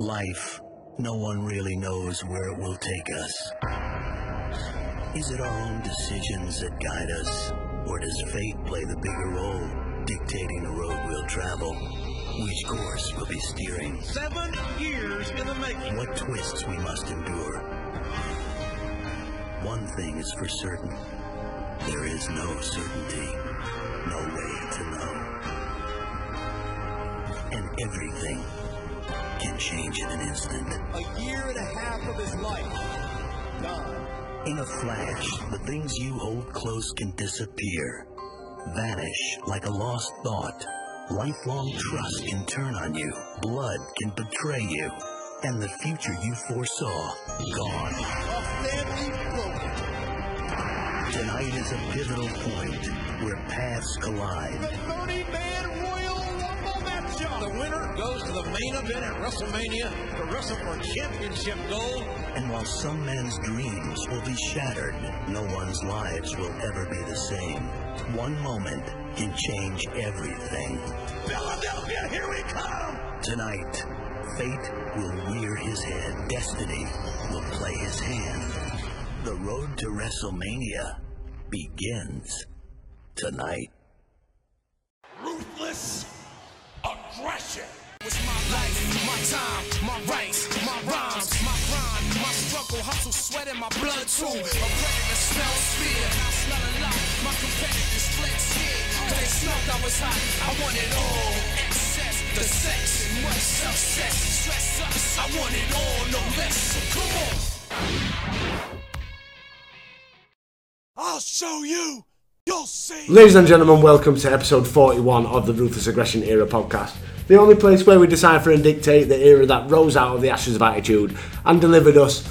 Life, no one really knows where it will take us. Is it our own decisions that guide us, or does fate play the bigger role, dictating the road we'll travel? Which course we'll be steering? Seven years in the making. What twists we must endure? One thing is for certain. There is no certainty, no way to know. And everything can change in an instant. A year and a half of his life. Gone. In a flash, the things you hold close can disappear, vanish like a lost thought. Lifelong trust can turn on you, blood can betray you, and the future you foresaw, gone. A family broken. Tonight is a pivotal point where paths collide. Goes to the main event at WrestleMania to wrestle for championship gold. And while some men's dreams will be shattered, no one's lives will ever be the same. One moment can change everything. Philadelphia, here we come. Tonight, fate will rear his head. Destiny will play his hand. The road to WrestleMania begins tonight. Rhymes, my grind, my struggle, hustle, sweat in my blood too. A predator smells fear, I smell a lot. My competitors flex here, they I was hot. I want it all. Excess, the sex, and much success. Stress us, I want it all, no less. So come on. I'll show you. You'll see. Ladies and gentlemen, welcome to episode 41 of the Ruthless Aggression Era podcast. The only place where we decipher and dictate the era that rose out of the ashes of attitude and delivered us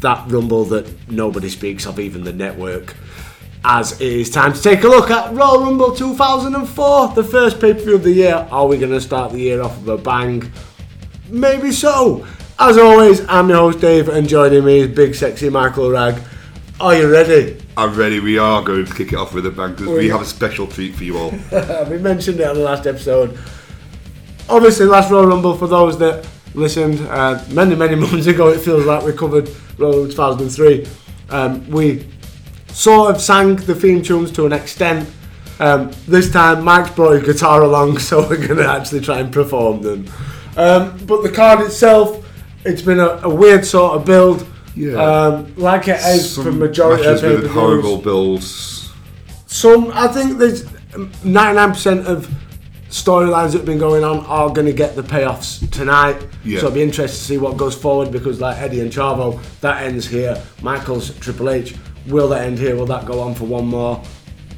that rumble that nobody speaks of, even the network. As it is time to take a look at Royal Rumble 2004, the first pay per view of the year. Are we going to start the year off with a bang? Maybe so. As always, I'm your host Dave, and joining me is big sexy Michael Rag. Are you ready? I'm ready. We are going to kick it off with a bang because we have a special treat for you all. we mentioned it on the last episode. Obviously, last Royal Rumble, for those that listened, uh, many, many months ago, it feels like we covered Royal Rumble 2003. Um, we sort of sang the theme tunes to an extent. Um, this time, Mike's brought his guitar along, so we're going to actually try and perform them. Um, but the card itself, it's been a, a weird sort of build. Yeah. Um, like it is for majority of with horrible builds. Some, I think there's 99% of storylines that have been going on are going to get the payoffs tonight. Yeah. So it'll be interesting to see what goes forward because, like Eddie and Chavo, that ends here. Michaels, Triple H, will that end here? Will that go on for one more?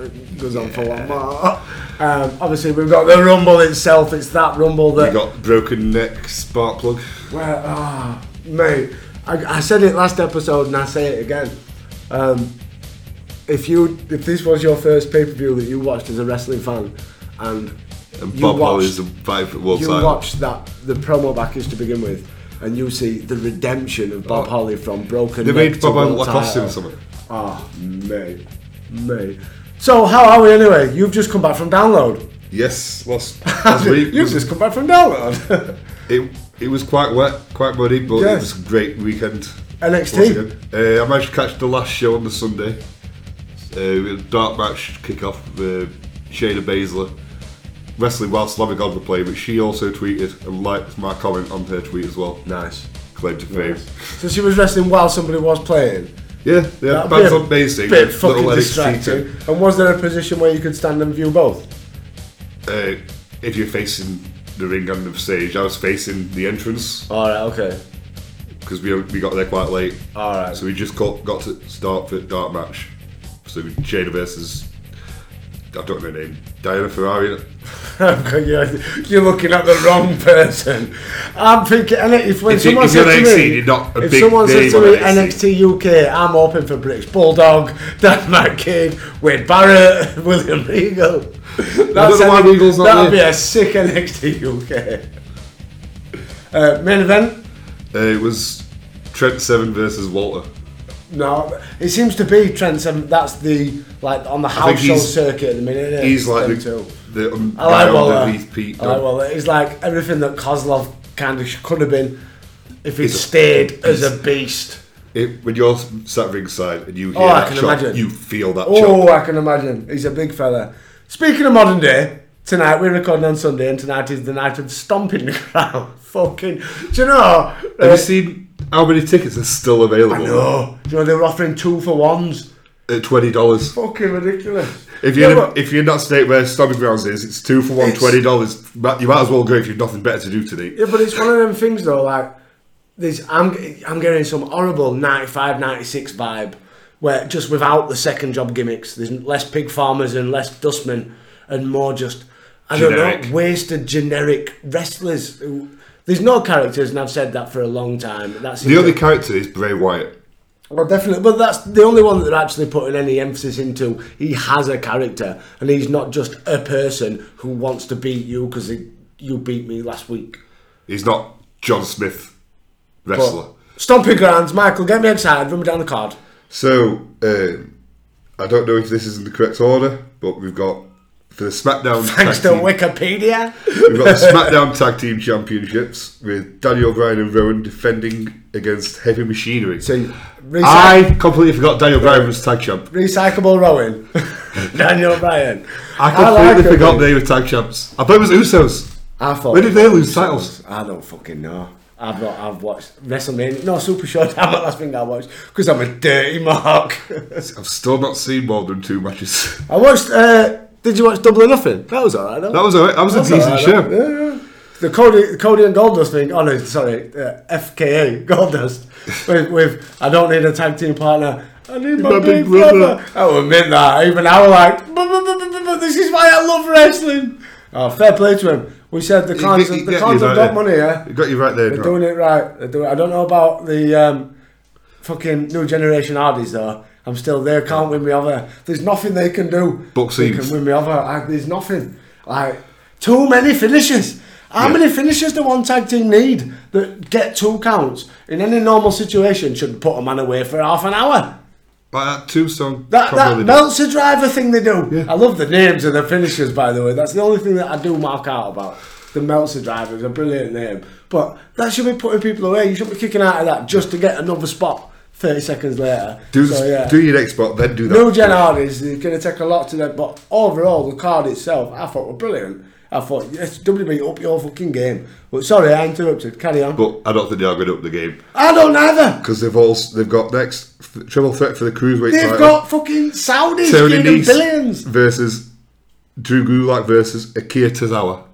It goes on for one more. Um, obviously, we've got the Rumble itself. It's that Rumble that. got broken neck spark plug. Well, ah, mate, I, I said it last episode and I say it again. Um, if you, if this was your first pay per view that you watched as a wrestling fan, and And you Bob watched, Holly's the five foot you watched that the promo package to begin with, and you see the redemption of Bob Oh. Holly from broken. They neck made Bob Holly title. or something. Oh, mate, mate. So how are we anyway? You've just come back from download. Yes, last, last week You've just come back from download. it, it was quite wet, quite muddy, but Yes. it was a great weekend. NXT? Uh, I managed to catch the last show on the Sunday. Uh, we had a dark match kick off with uh, Shayna Baszler wrestling while Slavic God were playing, but she also tweeted and liked my comment on her tweet as well. nice. Claim to fame. So she was wrestling while somebody was playing. Yeah, yeah. had That'd bands on basing. Bit fucking distracting. And was there a position where you could stand and view both? Uh, if you're facing the ring and the stage, I was facing the entrance All right. Okay. because we, we got there quite late. All right. So we just got, got to start the dark match. So Jada versus I don't know her name, Diana Ferrari. you're, looking at the wrong person. I'm thinking, and if when you- someone says to NXT, me, a if big someone says to me NXT UK, I'm hoping for British Bulldog, Dan McKidd, Wade Barrett, William Regal. That's know why any- Regal's not That'd be a sick NXT UK. Uh, main event. Uh, it was Trent Seven versus Walter. No, it seems to be Trent Seven. That's the like on the think house show circuit at the minute. isn't it? He's like Them the, two. the um, I like guy Walter. underneath Pete. I like Walter. It's like everything that Kozlov kind of could have been. if he He's a stayed fucking as a beast. beast. It, when you're sat ringside and you hear Oh, I that can chop, imagine. you feel that Oh, chop. I can imagine. He's a big fella. Speaking of modern day, tonight we're recording on Sunday, and tonight is the night of stomping the crowd. Fucking, do you know? Have uh, you seen how many tickets are still available? I know. Do you know they were offering two for ones? At twenty dollars. Fucking ridiculous. If you're but- if you're in that state where Stomping Grounds is, it's two for one, It's- twenty dollars. You might as well go if you've nothing better to do today. Yeah, but it's one of them things though. Like, this, I'm I'm getting some horrible 95, 96 vibe where just without the second job gimmicks, there's less pig farmers and less dustmen and more just I don't know wasted generic wrestlers. who- There's no characters, and I've said that for a long time. That's The only character is Bray Wyatt. well, definitely, but that's the only one that they're actually putting any emphasis into. He has a character, and he's not just a person who wants to beat you because you beat me last week. He's not John Smith, wrestler. Stomping grounds, Michael, get me excited, run me down the card. So um, I don't know if this is in the correct order, but we've got for the SmackDown. Thanks to tag team, Wikipedia. We've got the SmackDown Tag Team Championships with Daniel Bryan and Rowan defending against Heavy Machinery. So, I completely forgot Daniel Bryan was tag champ. recyclable Rowan, Daniel Bryan. I completely like forgot they were tag champs. I thought it was Usos. I thought. When did they lose titles? I don't fucking know. I've not. I've watched WrestleMania. No, Super Showdown. That's the last thing I watched because I'm a dirty mark. I've still not seen more than two matches. I watched. Uh, did you watch Double or Nothing? That was alright. That was alright. That was a decent alright, show. yeah, yeah. The Cody, Cody and Goldust thing. Oh no, sorry, uh, FKA Goldust. with, with I don't need a tag team partner. I need my, big, brother. I will admit that. Even I was like, "Bu- bu- bu- bu- bu- bu- this is why I love wrestling. Oh, fair play to him. We said the cons, You get- you the cons have right got there. money, yeah. You got you right there. They're doing it right. Doing, I don't know about the um, fucking new generation Hardys though. I'm still there. Can't win me over. There's nothing they can do. Buck they can win me over. I, there's nothing. Like too many finishes. How Yeah. many finishes do one tag team need that get two counts in any normal situation? Should put a man away for half an hour. But that tombstone. That that did. Meltzer driver thing they do. Yeah. I love the names of the finishers, by the way. That's the only thing that I do mark out about. The Meltzer driver is a brilliant name. But that should be putting people away. You shouldn't be kicking out of that just to get another spot 30 seconds later. Do, so, yeah. do your next spot, then do that. New Gen is going to take a lot to them. But overall, the card itself, I thought were brilliant. I thought, yes, WB, up your fucking game. But sorry, I interrupted. Carry on. But I don't think they are going to up the game I don't either. because they've all they've got next triple threat for the cruiserweight They've title. got fucking Saudis Tony giving Nese billions. versus Drew Gulak versus Akira Tozawa.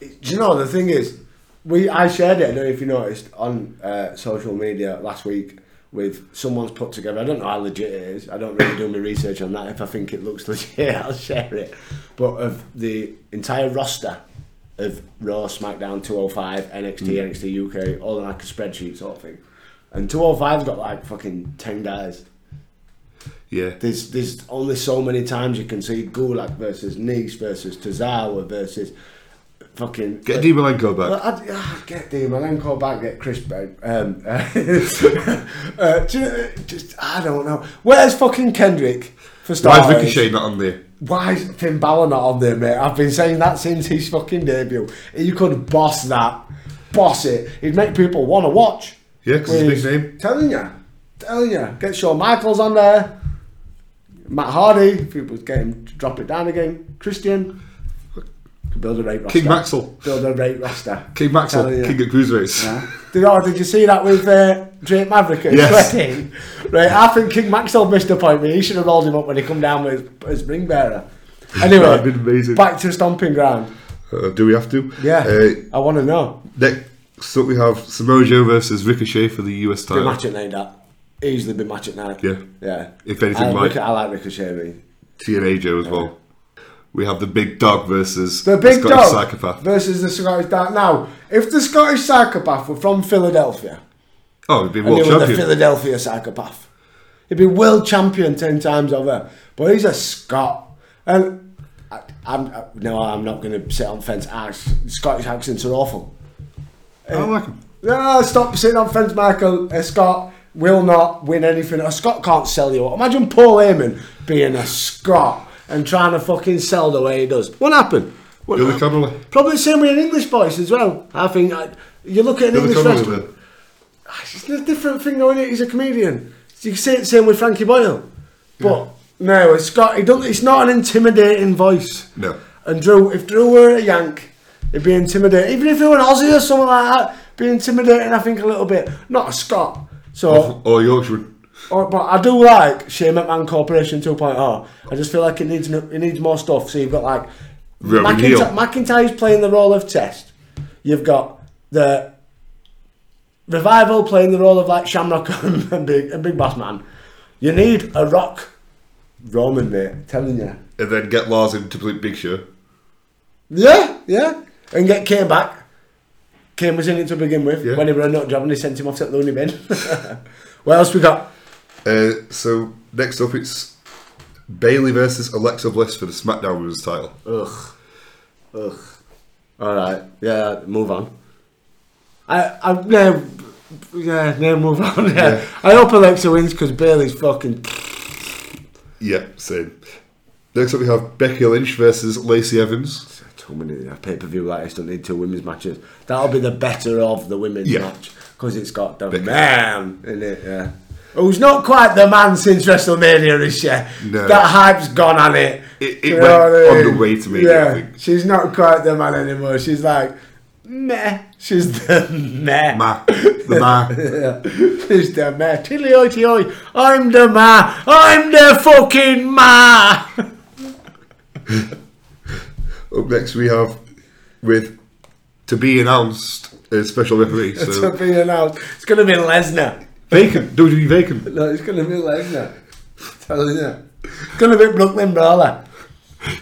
Do you know the thing is, we I shared it. I don't know if you noticed on uh, social media last week with someone's put together. I don't know how legit it is. I don't really do my research on that. If I think it looks legit, I'll share it. But of the entire roster of Raw, SmackDown, 205, NXT, NXT UK, all in like a spreadsheet sort of thing. And 205's got like fucking ten guys. Yeah, There's there's only so many times you can see Gulak versus Nice versus Tozawa versus fucking get Malenko well, back. I'd, ah, get Malenko back, get Chris back. Um, uh, uh, do you- just I don't know. Where's fucking Kendrick for Why starters? is Ricochet not on there? Why is Finn Balor not on there, mate? I've been saying that since his fucking debut. You could boss that, boss it. He'd make people want to watch. Yeah, 'cause he's a big name. Telling you, telling you. Get Shawn Michaels on there. Matt Hardy, if he was getting to drop it down again. Christian. Build a rate roster. King Maxwell. Build a rate roster. King Maxwell, King of Cruiserweights. Yeah. Did, oh, did you see that with uh, Drake Maverick at his Yes. Right, I think King Maxwell missed a point. He should have rolled him up when he come down with his, his ring bearer. Anyway, That'd been amazing. back to stomping ground. Uh, do we have to? Yeah, Uh, I want to know. next up, we have Samoa Joe versus Ricochet for the US title. match at night. That easily big match at night. Yeah. yeah. If anything, I, Mike. I like Ricochet. me. TNA Joe as well. We have the Big Dog versus The big Scottish dog Psychopath. versus the Scottish dog. Now, if the Scottish psychopath were from Philadelphia, Oh, he'd be world were the. Philadelphia psychopath. He'd be world champion ten times over. But he's a Scot. And I, I'm I, no, I'm not going to sit on fence. Ah, Scottish accents are awful. I like him. No, stop sitting on fence, Michael. A Scot will not win anything. A Scot can't sell you. Imagine Paul Heyman being a Scot and trying to fucking sell the way he does. What happened? Well, Billy Connolly. Probably the same with an English voice as well. I think uh, you look at an Billy English Connolly. It's a different thing, though, innit? He's a comedian. You can say it the same with Frankie Boyle. But no, it's got. It's not an intimidating voice. No. And Drew, if Drew were a Yank, it'd be intimidating. Even if he were an Aussie or something like that, be intimidating. I think a little bit. Not a Scot. So, Or Yorkshireman. Or, but I do like Shane McMahon Corporation 2.0. I just feel like it needs no- it needs more stuff. So you've got like Roman McInty- McIntyre's playing the role of Test. You've got the Revival playing the role of like Shamrock and, and Big and Big Boss Man. You need a Rock Roman, mate. Telling you. And then get Lars in to play Big Show. Yeah, yeah. And get Kane back. Kane was in it to begin with. Yeah. When he were a nut job and they sent him off to the loony bin. what else we got? Uh, so next up, it's Bayley versus Alexa Bliss for the SmackDown Women's title. Ugh. Ugh. Alright. Yeah, move on. I, I, no, yeah, no, move on. Yeah. Yeah. I hope Alexa wins because Bayley's fucking. Yeah, same. Next up, we have Becky Lynch versus Lacey Evans. Too many pay per view like this don't need two women's matches. That'll be the better of the women's Yeah. match because it's got the Becky. man in it. Yeah. Who's not quite the man since WrestleMania this year. No. That hype's gone on it. It- it went I on the way to Mania, Yeah. She's not quite the man anymore. She's like, meh. She's the meh. Ma. The Ma. Yeah. She's the ma. Tilly oi oi. I'm the ma. I'm the fucking ma. Up next, we have with to be announced a special referee. to be announced. It's going to be Lesnar. Vacant. WWE vacant. No, it's to be Lesnar. Telling you. To be Brooklyn Brawler.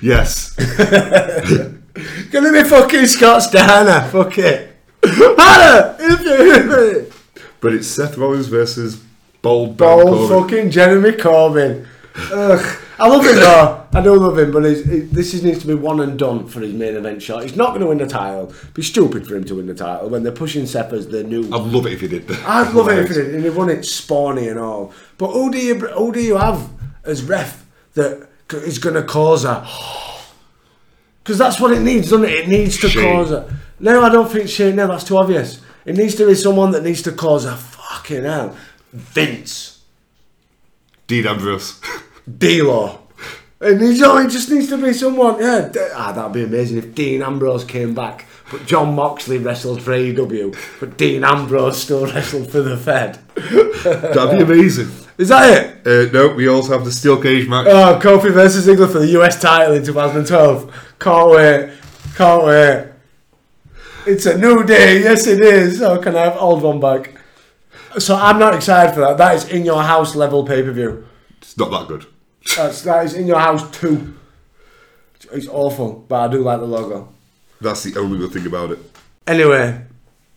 Yes. To be fucking Scott Steiner. Fuck it. Hannah! If you're with me! But it's Seth Rollins versus Bold Bold Corbin. fucking Jeremy Corbyn. Ugh. I love him though. I do love him, but he's, he, this is, needs to be one and done for his main event shot. He's not going to win the title. It'd be stupid for him to win the title when they're pushing Seth as the new. I'd love it if he did. I'd love it if he did, and he won it spawny and all. But who do you who do you have as ref that is going to cause a? Because that's what it needs, doesn't it? It needs to Shane. cause a. No, I don't think Shane. No, that's too obvious. It needs to be someone that needs to cause a fucking hell. Vince. Dean Ambrose. D-Law. It, needs, oh, it just needs to be someone, yeah. Ah, that'd be amazing if Dean Ambrose came back, but Jon Moxley wrestled for AEW, but Dean Ambrose still wrestled for the Fed. That'd be amazing. Is that it? Uh, no, we also have the steel cage match. Oh, Kofi versus Ziggler for the US title in 2012. Can't wait. Can't wait. It's a new day. Yes, it is. Oh, can I have old one back? So I'm not excited for that. That is in your house level pay per view. It's not that good. That's that is in your house too. It's awful, but I do like the logo. That's the only good thing about it. Anyway,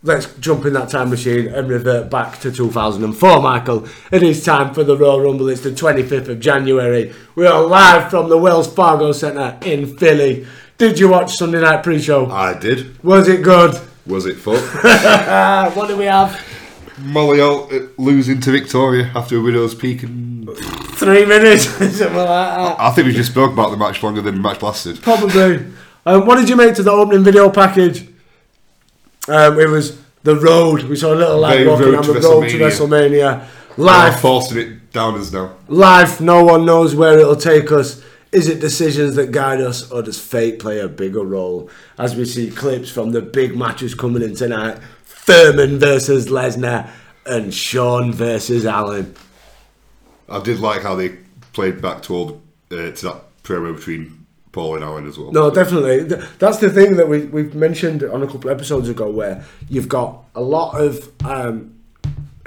let's jump in that time machine and revert back to 2004, Michael. It is time for the Royal Rumble. It's the 25th of January. We are live from the Wells Fargo Centre in Philly. Did you watch Sunday Night Pre-Show? I did. Was it good? Was it fun? What do we have? Molly out uh, losing to Victoria after a widow's peak. And Three minutes, something like that. I think we just spoke about the match longer than the match lasted. Probably. Um, what did you make to the opening video package? Um, it was the road. We saw a little lad walking on the road to WrestleMania. I'm forcing it down us now. live. No one knows where it'll take us. Is it decisions that guide us, or does fate play a bigger role? As we see clips from the big matches coming in tonight: Furman versus Lesnar and Shawn versus Allen. I did like how they played back to all uh, to that promo between Paul and Alan as well. No, definitely. That's the thing that we we've mentioned on a couple of episodes ago, where you've got a lot of um,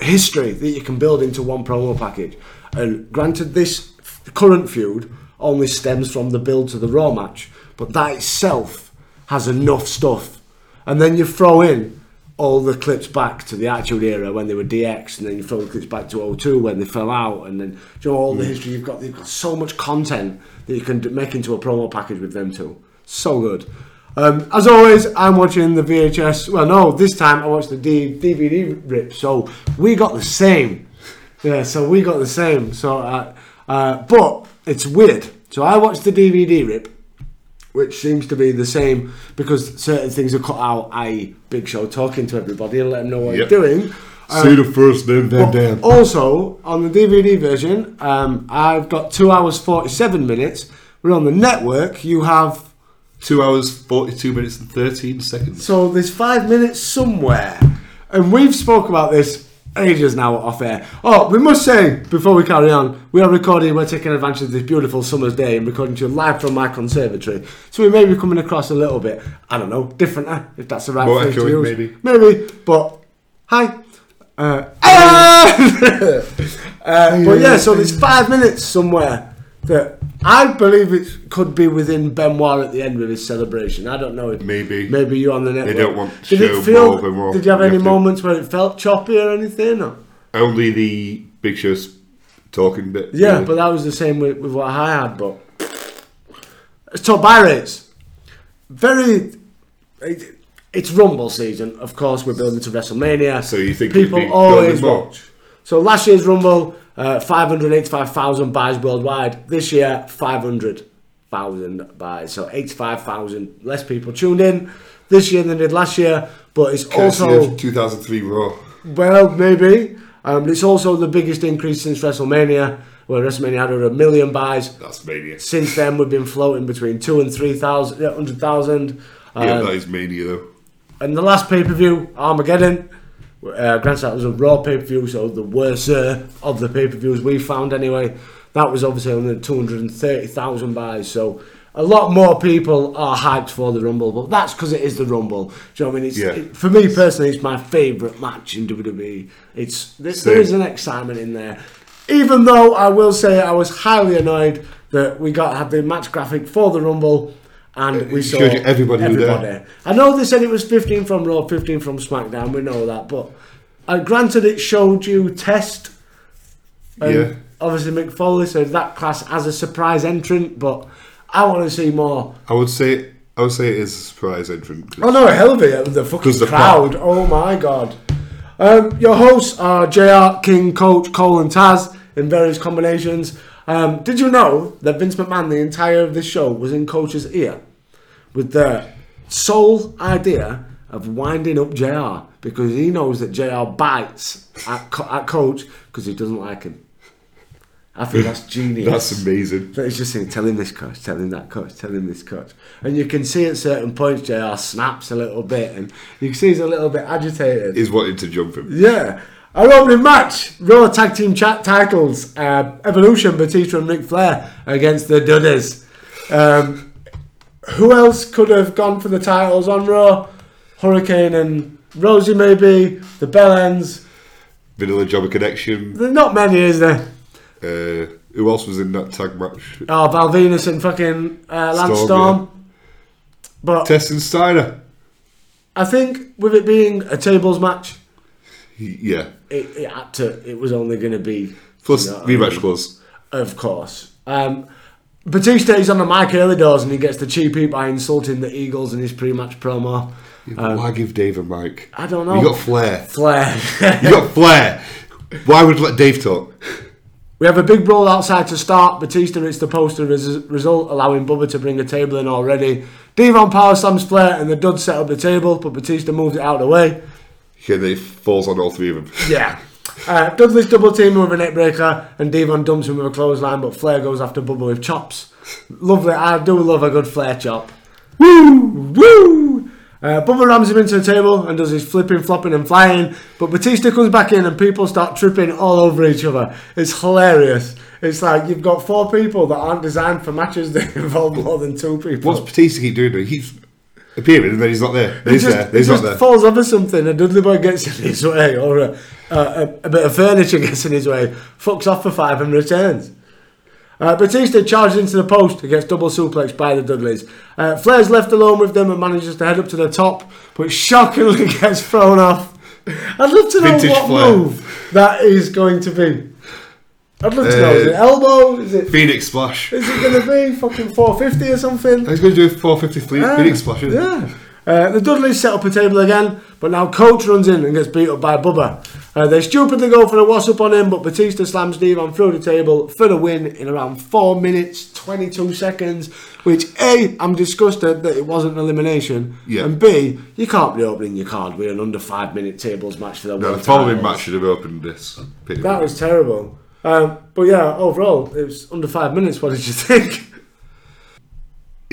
history that you can build into one promo package. And granted, this current feud only stems from the build to the Raw match, but that itself has enough stuff. And then you throw in all the clips back to the actual Era when they were DX, and then you throw the clips back to 02 when they fell out, and then you know all the history you've got. You've got so much content that you can make into a promo package with them too. So good. Um, as always, I'm watching the VHS. Well, no, this time I watched the D- DVD rip, so we got the same. Yeah, so we got the same. So, uh, uh, but it's weird. So I watched the DVD rip, which seems to be the same because certain things are cut out, i.e., Big Show talking to everybody and let them know what Yep. he's doing. See the first name, then But Dan. also, on the DVD version, um, I've got 2 hours 47 minutes. We're on the network, you have. Two hours, 42 minutes, and 13 seconds. So there's five minutes somewhere. And we've spoke about this ages now off air. Oh, we must say, before we carry on, we are recording, we're taking advantage of this beautiful summer's day and recording to you live from my conservatory. So we may be coming across a little bit, I don't know, different, eh, if that's the right More phrase to use. maybe. Maybe, but hi. Uh, uh, but yeah, so there's five minutes somewhere that I believe it could be within Benoit at the end of his celebration. I don't know. If, Maybe. Maybe you're on the network. They don't want to Did show it feel? more Benoit. Did you have any to- moments where it felt choppy or anything? Or? Only the Big Show's talking bit. Yeah, really. but that was the same with, with what I had. But talk buy rates. Very. it- It's Rumble season, of course. We're building to WrestleMania. So you think people always watch. So last year's Rumble, uh, 585,000 buys worldwide. This year, 500,000 buys. So 85,000 less people tuned in this year than did last year. But it's Courtesy also 2003 Raw. well, maybe. Um, it's also the biggest increase since WrestleMania, where WrestleMania had over a million buys. That's Mania. Since then, we've been floating between two and three thousand, yeah, hundred thousand. yeah, Um, that is Mania though. and the last pay per view, Armageddon. Uh, granted, that was a Raw pay per view, so the worser of the pay per views we found anyway. That was obviously only 230,000 buys, so a lot more people are hyped for the Rumble, but that's because it is the Rumble. Do you know what I mean? It's, Yeah. it- for me personally, it's my favourite match in WWE. It's there, there Same. an excitement in there. Even though I will say I was highly annoyed that we got had the match graphic for the Rumble and we saw showed everybody there. I know they said it was 15 from Raw, 15 from SmackDown. We know that, but uh, granted, it showed you Test. And Yeah. Obviously, Mick Foley said that class as a surprise entrant, but I want to see more. I would say I would say it is a surprise entrant. Oh no, hell of it! The fucking the crowd. Oh my god. Um, your hosts are JR, King, Coach, Cole, and Taz in various combinations. Um, did you know that Vince McMahon, the entire of this show, was in Coach's ear with the sole idea of winding up JR because he knows that JR bites at, Co- at Coach because he doesn't like him. I think that's genius. That's amazing. But he's just saying, tell him this coach, tell him that coach, tell him this coach. And you can see at certain points JR snaps a little bit and you can see he's a little bit agitated. He's wanting to jump him. yeah. Our opening match, Raw Tag Team Chat titles, uh, Evolution, Batista and Ric Flair against the Dudders. Um, who else could have gone for the titles on Raw? Hurricane and Rosie maybe, the Bellends. Vanilla Jobber Connection. There's not many, is there? Uh, who else was in that tag match? Oh, Val Venis and fucking uh, Lance Storm. Storm, But Test and Steiner. I think with it being a tables match, Yeah. it, it had to. It was only going to be Plus you know rematch clause. of course. Um, Batista is on the mic early doors and he gets the cheap heat by insulting the Eagles in his pre-match promo. Why give Dave a mic? Um, I don't know. You got flair. Flair. You got flair. Why would you let Dave talk? we have a big brawl outside to start. Batista hits the poster as a result, allowing Bubba to bring a table in already. D-Von power slams Flair and the Duds set up the table, but Batista moves it out of the way. Yeah, they falls on all three of them. Yeah. Uh, Dudley's double teaming with a neck breaker and D-Von dumps him with a clothesline, but Flair goes after Bubba with chops. Lovely. I do love a good Flair chop. Woo! Woo! Uh, Bubba rams him into the table and does his flipping, flopping, and flying. But Batista comes back in and people start tripping all over each other. It's hilarious. It's like you've got four people that aren't designed for matches that involve more than two people. What's Batista keep doing? though? He keeps appearing and then he's not there. Then he's just, there. Then he he's not just there. falls over something, and Dudley Boy gets in his way, or a, a, a, a bit of furniture gets in his way, fucks off for five and returns. Uh, Batista charges into the post and gets double suplexed by the Dudleys. Uh, Flair's left alone with them and manages to head up to the top, but shockingly gets thrown off. I'd love to know Vintage what Flair. move that is going to be. I'd love to know. Is Uh, it elbow? Is it? Phoenix Splash. Is it going to be fucking 450 or something? He's going to do a 450 fleet Ah, Phoenix Splash. isn't he? Uh, the Dudleys set up a table again, but now Coach runs in and gets beat up by Bubba. Uh, they stupidly go for a what's up on him, but Batista slams D-Von through the table for the win in around 4 minutes 22 seconds. Which, A, I'm disgusted that it wasn't an elimination, Yeah. and B, you can't be opening your card with an under 5 minute tables match for the No, the following titles. match should have opened this. That was terrible. Um, but yeah, overall, it was under 5 minutes. What did you think?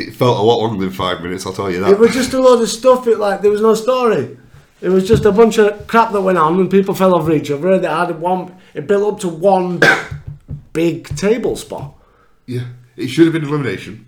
It felt a lot longer than five minutes. I'll tell you that. It was just a load of stuff. It like there was no story. It was just a bunch of crap that went on, and people fell over each other. They had one. It built up to one big table spot. yeah, it should have been elimination.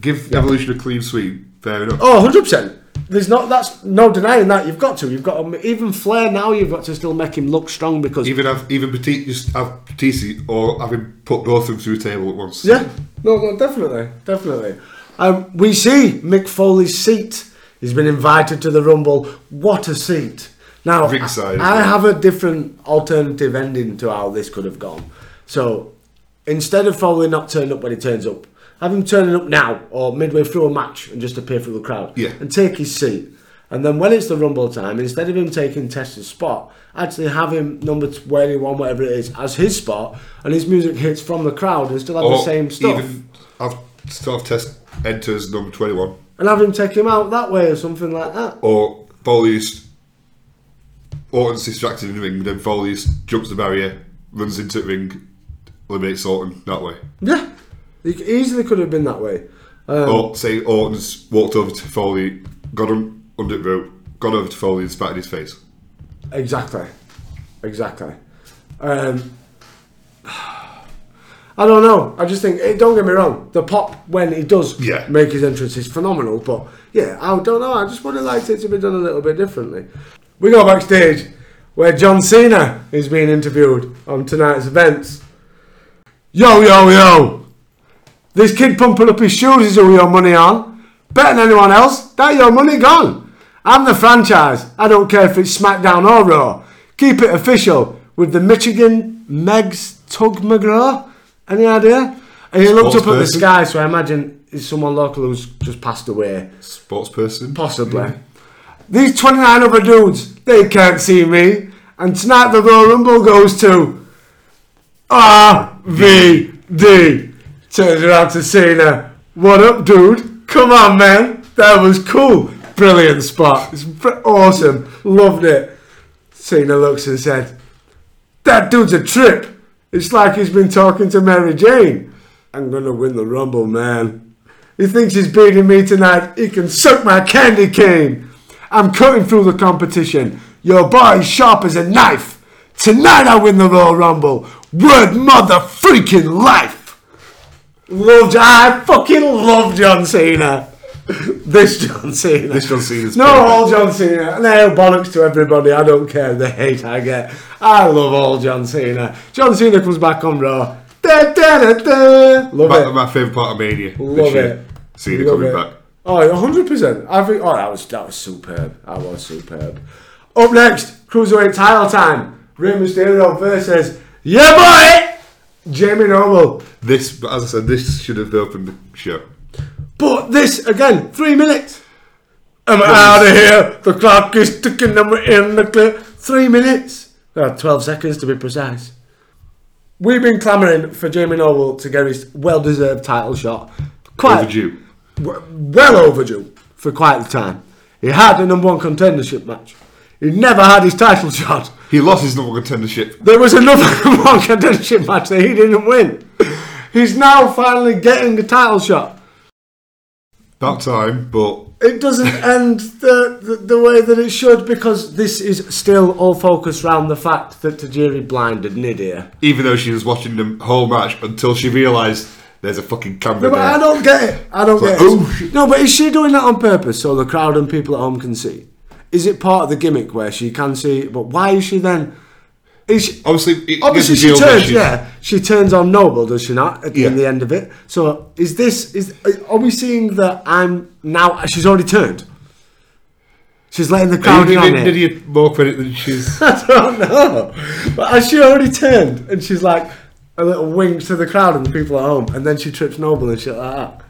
Give Evolution a clean sweep. Fair enough. Oh, 100 percent. There's not. That's no denying that. You've got to. You've got to. Even Flair now. You've got to still make him look strong because. Even have even Batista just have Batista or have him put both of them through a table at once. Yeah, no, no, definitely, definitely. Um, we see Mick Foley's seat. He's been invited to the Rumble. What a seat! Now, Ringside I, I have a different alternative ending to how this could have gone. So, instead of Foley not turning up when he turns up, have him turning up now or midway through a match and just appear through the crowd Yeah. and take his seat. And then when it's the Rumble time, instead of him taking Test's spot, actually have him number 21, whatever it is, as his spot, and his music hits from the crowd and still have the same stuff. Even have still have Test enters number twenty one and have him take him out that way or something like that. or Foley's Orton's distracted in the ring, then Foley's jumps the barrier, runs into the ring, eliminates Orton that way. Yeah, it easily could have been that way. Um, or say Orton's walked over to Foley, got him under the rope, got over to Foley and spat in his face. Exactly, exactly. Um, I don't know. I just think, eh, don't get me wrong, the pop when he does Yeah. make his entrance is phenomenal. But yeah, I don't know. I just would have liked it to be done a little bit differently. We go backstage where John Cena is being interviewed on tonight's events. Yo, yo, yo! This kid pumping up his shoes is all your money on. Better than anyone else, that your money gone. I'm the franchise. I don't care if it's SmackDown or Raw. Keep it official with the Michigan Megs Tug McGraw. Any idea? And he looked up at the sky, so I imagine it's someone local who's just passed away. Sports person. Possibly. These 29 other dudes, they can't see me. And tonight the Royal Rumble goes to RVD. Turns around to Cena. What up, dude? Come on, man. That was cool. Brilliant spot. It's awesome. Loved it. Cena looks and said, That dude's a trip. It's like he's been talking to Mary Jane. I'm gonna win the Rumble, man. He thinks he's beating me tonight. He can suck my candy cane. I'm cutting through the competition. Your boy's sharp as a knife. Tonight I win the Royal Rumble. Word mother freaking life. Love, I fucking love John Cena. This John Cena. This John Cena's No, perfect. all John Cena. No, bollocks to everybody. I don't care the hate I get. I love all John Cena. John Cena comes back on Raw. Da, da, da, da. Love My, it. my favourite part of Mania. Love it. Cena Love coming it. back. Oh, 100 percent. I think. Oh, that was that was superb. That was superb. Up next, cruiserweight title time. Rey Mysterio versus yeah boy, Jamie Noble. This, as I said, this should have opened the show. But this again, three minutes. I'm out of here. The clock is ticking and we're in the clear. Three minutes. Well, 12 seconds to be precise. We've been clamouring for Jamie Noble to get his well deserved title shot. Quite Overdue. well overdue for quite the time. He had a number one contendership match. He never had his title shot. He lost his number one contendership. There was another number one contendership match that he didn't win. He's now finally getting a title shot. That time, but It doesn't end the, the, the way that it should because this is still all focused around the fact that Tajiri blinded Nidia. even though she was watching the whole match until she realised there's a fucking camera No, but there. I don't get it. I don't It's get like, it. oh, shit. No, but is she doing that on purpose so the crowd and people at home can see? Is it part of the gimmick where she can see? But why is she then? Is she, Obviously, obviously she turns. Yeah, she turns on Noble, does she not? At the, Yeah. the end of it. So is this? Is are we seeing that I'm now? She's already turned. She's letting the crowd in on it. More credit than she's. I don't know. But has she already turned? And she's like a little wink to the crowd and the people at home, and then she trips Noble and shit like that.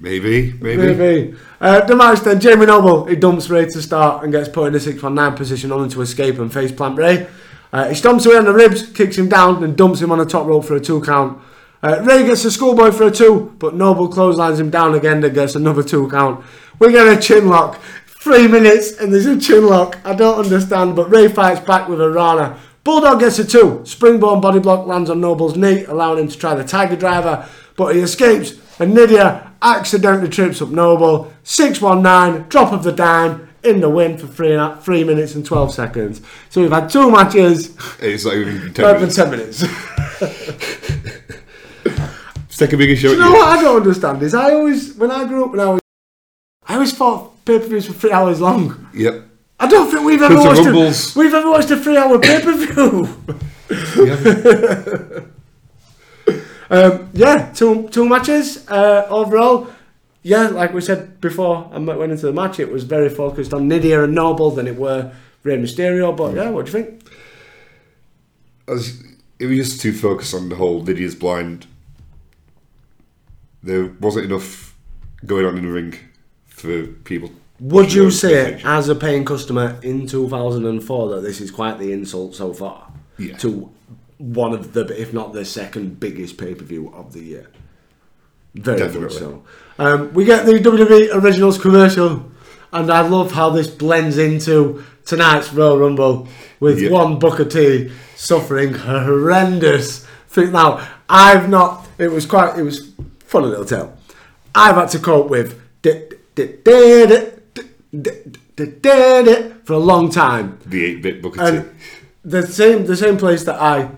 Maybe, maybe. Maybe. Uh, the match then, Jamie Noble, he dumps Rey to start and gets put in a 6 1 9 position only to escape and face plant Rey. Uh, he stomps Rey on the ribs, kicks him down, and dumps him on the top rope for a 2 count. Uh, Rey gets a schoolboy for a 2, but Noble clotheslines him down again and gets another 2 count. We get a chin lock. Three minutes and there's a chin lock. I don't understand, but Rey fights back with a Rana. Bulldog gets a 2. Springboard body block lands on Noble's knee, allowing him to try the Tiger Driver, but he escapes and Nidia accidentally trips up Noble. 619, drop of the dime, in the win for three, and a- three minutes and 12 seconds. So we've had two matches, It's like even 10 uh, for minutes. 10 minutes. Take a bigger show you know what I don't understand is I always, when I grew up, when I was, I always thought pay-per-views were three hours long. Yep. I don't think we've ever watched a, we've ever watched a three-hour pay-per-view. Yeah. Um, yeah, two two matches uh, overall. Yeah, like we said before, I went into the match. It was very focused on Nidia and Noble than it were Rey Mysterio. But yeah, what do you think? I was- it was just too focused on the whole Lydia's blind. There wasn't enough going on in the ring for people. Would you say, as a paying customer in 2004, that this is quite the insult so far Yeah. to one of the, if not the second biggest pay per view of the year. Very Definitely. much so. Um, we get the WWE Originals commercial, and I love how this blends into tonight's Royal Rumble with yep. one Booker T suffering horrendous thing. Now, I've not, it was quite, it was fun a little tale. I've had to cope with for a long time. The 8 bit Booker T. The same, the same place that I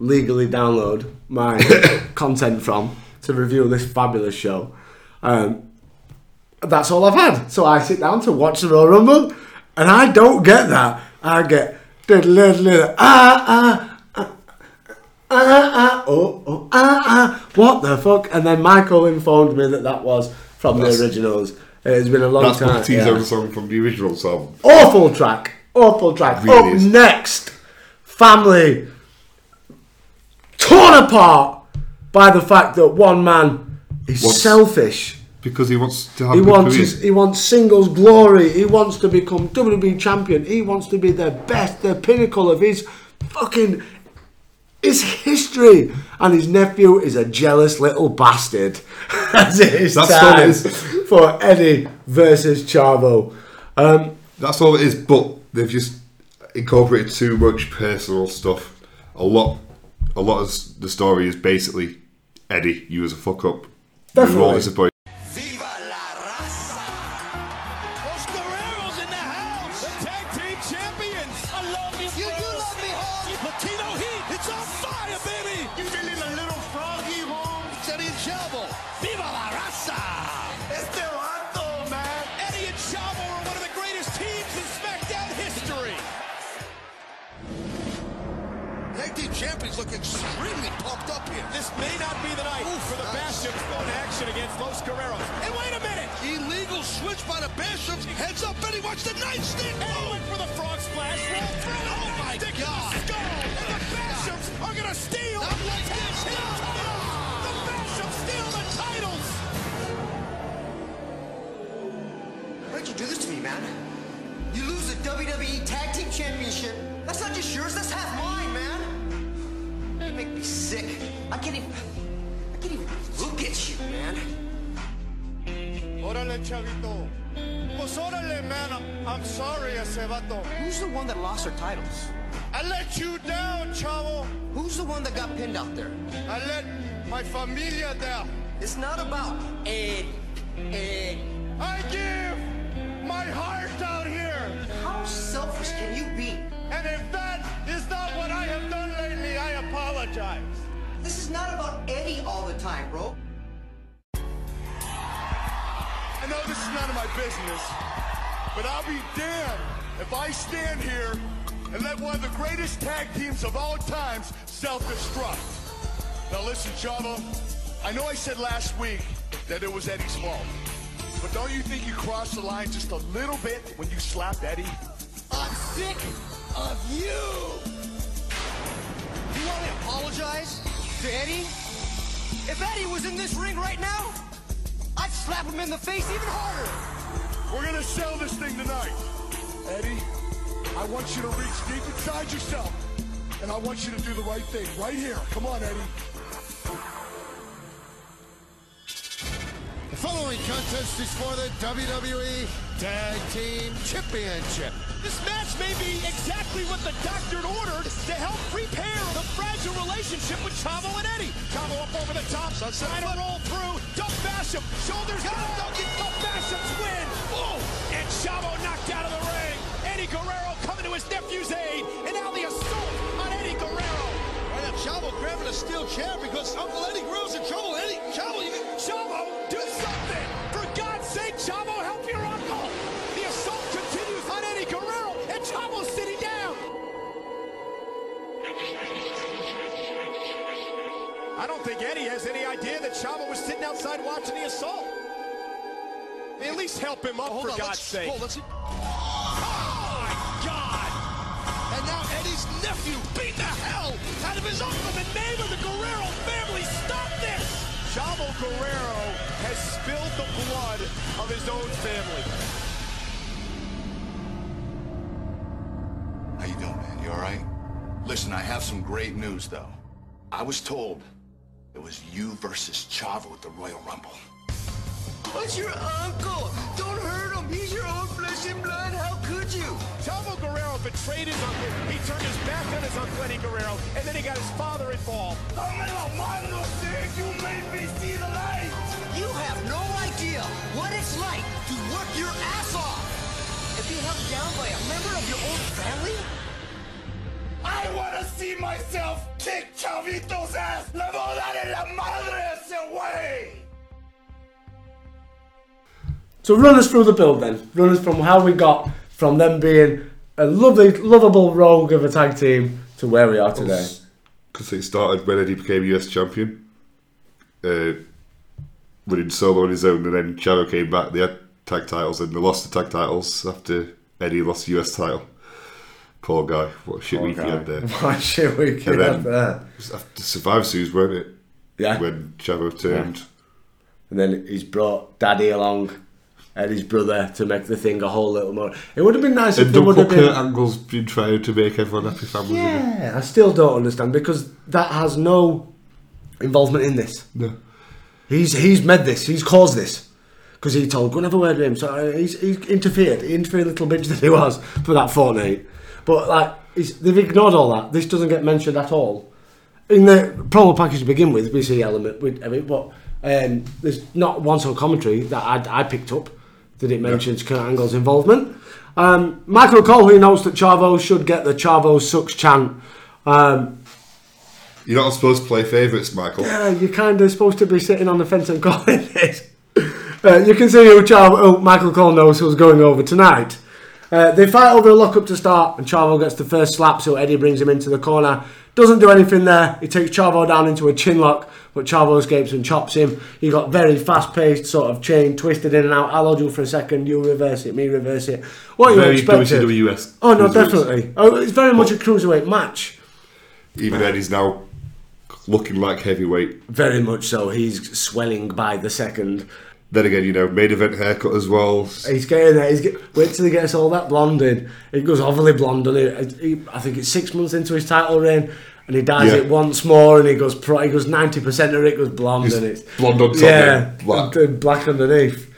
legally download my content from to review this fabulous show. Um, that's all I've had. So I sit down to watch the Royal Rumble, and I don't get that. I get ah ah ah ah ah oh oh ah ah what the fuck? And then Michael informed me that that was from That's- the originals. It's been a long That's time. Booker T's yeah. own song from the original song. Awful track. Awful track. Really Up is. next, family torn apart by the fact that one man is selfish. Because he wants to have He a good wants career. his, he wants singles glory. He wants to become WWE champion. He wants to be the best, the pinnacle of his fucking his history. And his nephew is a jealous little bastard. As it is That's all it time is. for Eddie versus Chavo. Um, That's all it is, but they've just incorporated too much personal stuff. A lot, lot of the story is basically Eddie, you was a fuck up. We were all Definitely. disappointed. Now listen, Chavo, I know I said last week that it was Eddie's fault, but don't you think you crossed the line just a little bit when you slapped Eddie? I'm sick of you. You want to apologize to Eddie? If Eddie was in this ring right now, I'd slap him in the face even harder. We're gonna sell this thing tonight. Eddie, I want you to reach deep inside yourself. And I want you to do the right thing right here. Come on, Eddie. Following contest is for the WWE Tag Team Championship. This match may be exactly what the doctor ordered to help prepare the fragile relationship with Chavo and Eddie. Chavo up over the top, trying to roll through. Doug Basham, shoulders down, Duck Basham's win. Oh, and Chavo knocked out of the ring. Eddie Guerrero coming to his nephew's aid, and now the assault on Eddie Guerrero. Right now, Chavo grabbing a steel chair because Uncle Eddie Guerrero's in trouble. Eddie, Chavo, you Chavo, don't think Eddie has any idea that Chavo was sitting outside watching the assault. At least help him up, Hold for on, God's let's, sake. Hold, let's, Oh, my God! and now Eddie's nephew beat the hell out of his uncle. In the name of the Guerrero family, stop this! Chavo Guerrero has spilled the blood of his own family. How you doing, man? You all right? Listen, I have some great news, though. I was told it was you versus Chavo at the Royal Rumble. What's your uncle? Don't hurt him. He's your own flesh and blood. How could you? Chavo Guerrero betrayed his uncle. He turned his back on his uncle Eddie Guerrero, and then he got his father involved. I'm in a mind of things. You made me see the light. You have no idea what it's like to work your ass off and be held down by a member of your own family. I want to see myself kick Chavito's ass. Le voy a dar en la madre ese güey. So run us through the build then. Run us from how we got from them being a lovely, lovable rogue of a tag team to where we are today. Because it started when Eddie became US champion, uh, winning solo on his own, and then Chavo came back. They had tag titles, and they lost the tag titles after Eddie lost the US title. Poor guy, what a shit week he had there. What shit we And could then have there. after Survivor Series, weren't it? Yeah. When Chavo turned. And then he's brought Daddy along and his brother to make the thing a whole little more. It would have been nice if And there would have Kurt been. Angle's been trying to make everyone happy again. Yeah, I still don't understand because that has no involvement in this. No. He's he's made this. He's caused this because he told go and have a word with him. So uh, he's, he's interfered. He interfered, little bitch that he was for that fortnight. But like they've ignored all that. This doesn't get mentioned at all in the promo package to begin with. We see element with I mean, but um, there's not one sort of commentary that I, I picked up that it mentions Kurt Angle's involvement. Um, Michael Cole, who knows that Chavo should get the Chavo sucks chant. Um, You're not supposed to play favourites, Michael. yeah, you're kind of supposed to be sitting on the fence and calling this. Uh, you can see who Chavo, Michael Cole knows who's going over tonight. Uh, they fight over the lockup to start, and Chavo gets the first slap, so Eddie brings him into the corner. Doesn't do anything there. He takes Chavo down into a chin lock, but Chavo escapes and chops him. He got very fast paced, sort of chain, twisted in and out. I'll hold you for a second, you reverse it, me reverse it. What you Very expected? WCWS Oh, no, definitely. Oh, it's very much a cruiserweight match. Even Eddie's now looking like heavyweight. Very much so. He's swelling by the second. Then again, you know, main event haircut as well. He's getting there. He's get, wait till he gets all that blonde in. He goes overly blonde, and he, he, I think it's six months into his title reign, and he dyes Yeah. it once more, and he goes pro, he goes ninety percent of it goes blonde, He's and it's blonde on top, yeah, black. and black underneath.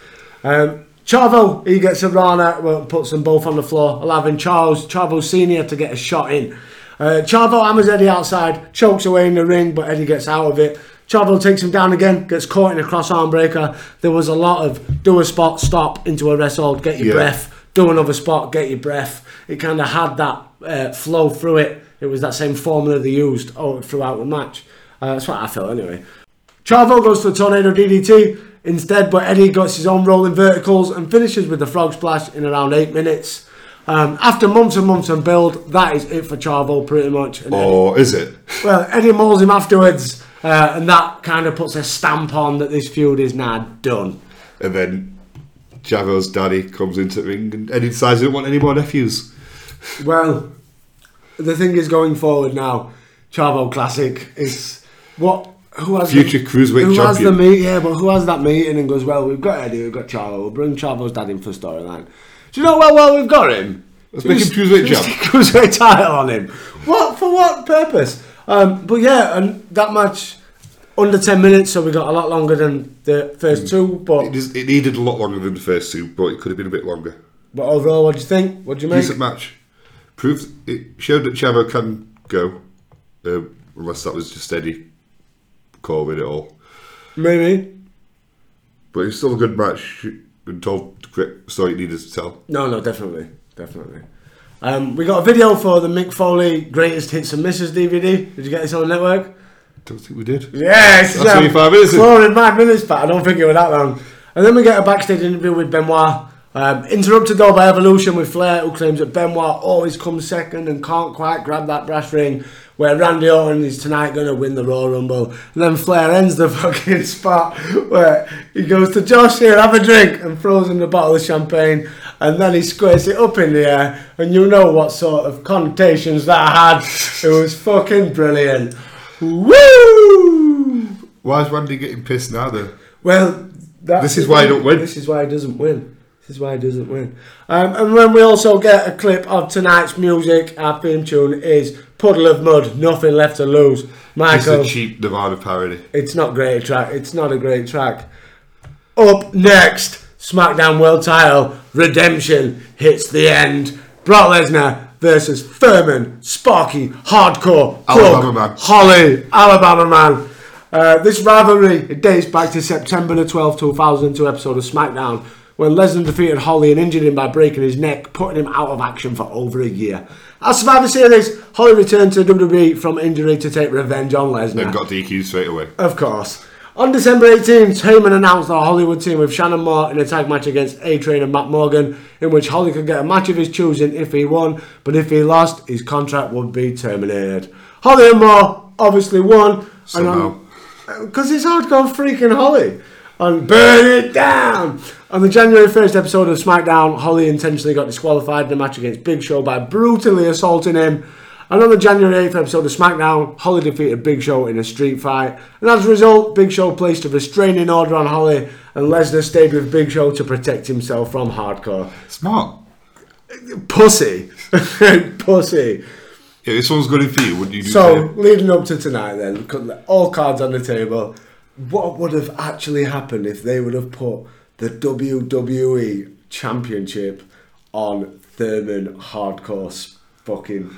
Um, Chavo, he gets a Rana, well, puts them both on the floor, allowing Charles Chavo Senior to get a shot in. Uh, Chavo hammers Eddie outside, chokes away in the ring, but Eddie gets out of it. Chavo takes him down again, gets caught in a cross arm breaker. There was a lot of do a spot, stop into a rest hold, get your Yeah. breath, do another spot, get your breath. It kind of had that uh, flow through it. It was that same formula they used oh, throughout the match. Uh, that's what I felt anyway. Chavo goes for a tornado DDT instead, but Eddie gets his own rolling verticals and finishes with the frog splash in around eight minutes. Um, after months and months of build, that is it for Chavo pretty much. And Eddie- Or is it? well, Eddie mauls him afterwards, uh, and that kind of puts a stamp on that this feud is now done. And then Chavo's daddy comes into the ring and Eddie decides he doesn't want any more nephews. Well, the thing is going forward now, Chavo Classic is what who has Future the, cruiserweight who has the meet? Yeah, but who has that meeting and goes, well, we've got Eddie, we've got Chavo, we'll bring Chavo's dad in for a storyline. Do you know how well we've got him? Let's make him cruiserweight champ. Cruiserweight title on him. What for? What purpose? Um, but yeah, and that match under ten minutes, so we got a lot longer than the first two. But It, is, it needed a lot longer than the first two, but it could have been a bit longer. but overall, what do you think? What do you make? Decent match. Proved it showed that Chavo can go, uh, unless that was just Eddie calling it all. Maybe. But it's still a good match. Been told the correct story you needed to tell. No, no, definitely, definitely. Um, we got a video for the Mick Foley Greatest Hits and Misses DVD. Did you get this on the network? I don't think we did. Yes, That's only five minutes, isn't? Four and five minutes, but I don't think it was that long. And then we get a backstage interview with Benoit. Um, interrupted though by Evolution with Flair, who claims that Benoit always comes second and can't quite grab that brass ring. Where Randy Orton is tonight going to win the Royal Rumble. And then Flair ends the fucking spot where he goes to Josh here, have a drink, and throws him the bottle of champagne. And then he squares it up in the air, and you know what sort of connotations that had. It was fucking brilliant. Woo! Why is Randy getting pissed now though? Well, that's This is why he don't win. This is why he doesn't win. This is why he doesn't win. Um, and when we also get a clip of tonight's music, our theme tune is "Puddle of Mudd," nothing left to lose. Michael. It's a cheap Nirvana parody. it's not great track. It's not a great track. Up next, SmackDown World Title Redemption hits the end. Brock Lesnar versus Thurman, Sparky, Hardcore, Alabama Plugg, Man. Holly, Alabama Man. Uh, this rivalry it dates back to September the 12th, 2002 episode of SmackDown when Lesnar defeated Holly and injured him by breaking his neck, putting him out of action for over a year. As Survivor Series, Holly returned to WWE from injury to take revenge on Lesnar. Then got DQ'd straight away. Of course. On December 18th, Heyman announced our Holly would team with Shannon Moore in a tag match against A Train and Matt Morgan, in which Holly could get a match of his choosing if he won, but if he lost, his contract would be terminated. Holly and Moore obviously won, Somehow. because it's hardcore freaking Holly. On Burn It Down! On the January 1st episode of SmackDown, Holly intentionally got disqualified in a match against Big Show by brutally assaulting him. The January 8th episode of SmackDown, Holly defeated Big Show in a street fight. And as a result, Big Show placed a restraining order on Holly, and Lesnar stayed with Big Show to protect himself from hardcore. Smart. Pussy. Pussy. Yeah, this one's good for you. Wouldn't you do So, the leading up to tonight, then, all cards on the table. What would have actually happened if they would have put the WWE Championship on Thurman Hardcore's fucking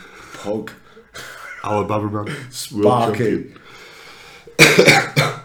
pug? Alabama man. World Sparky.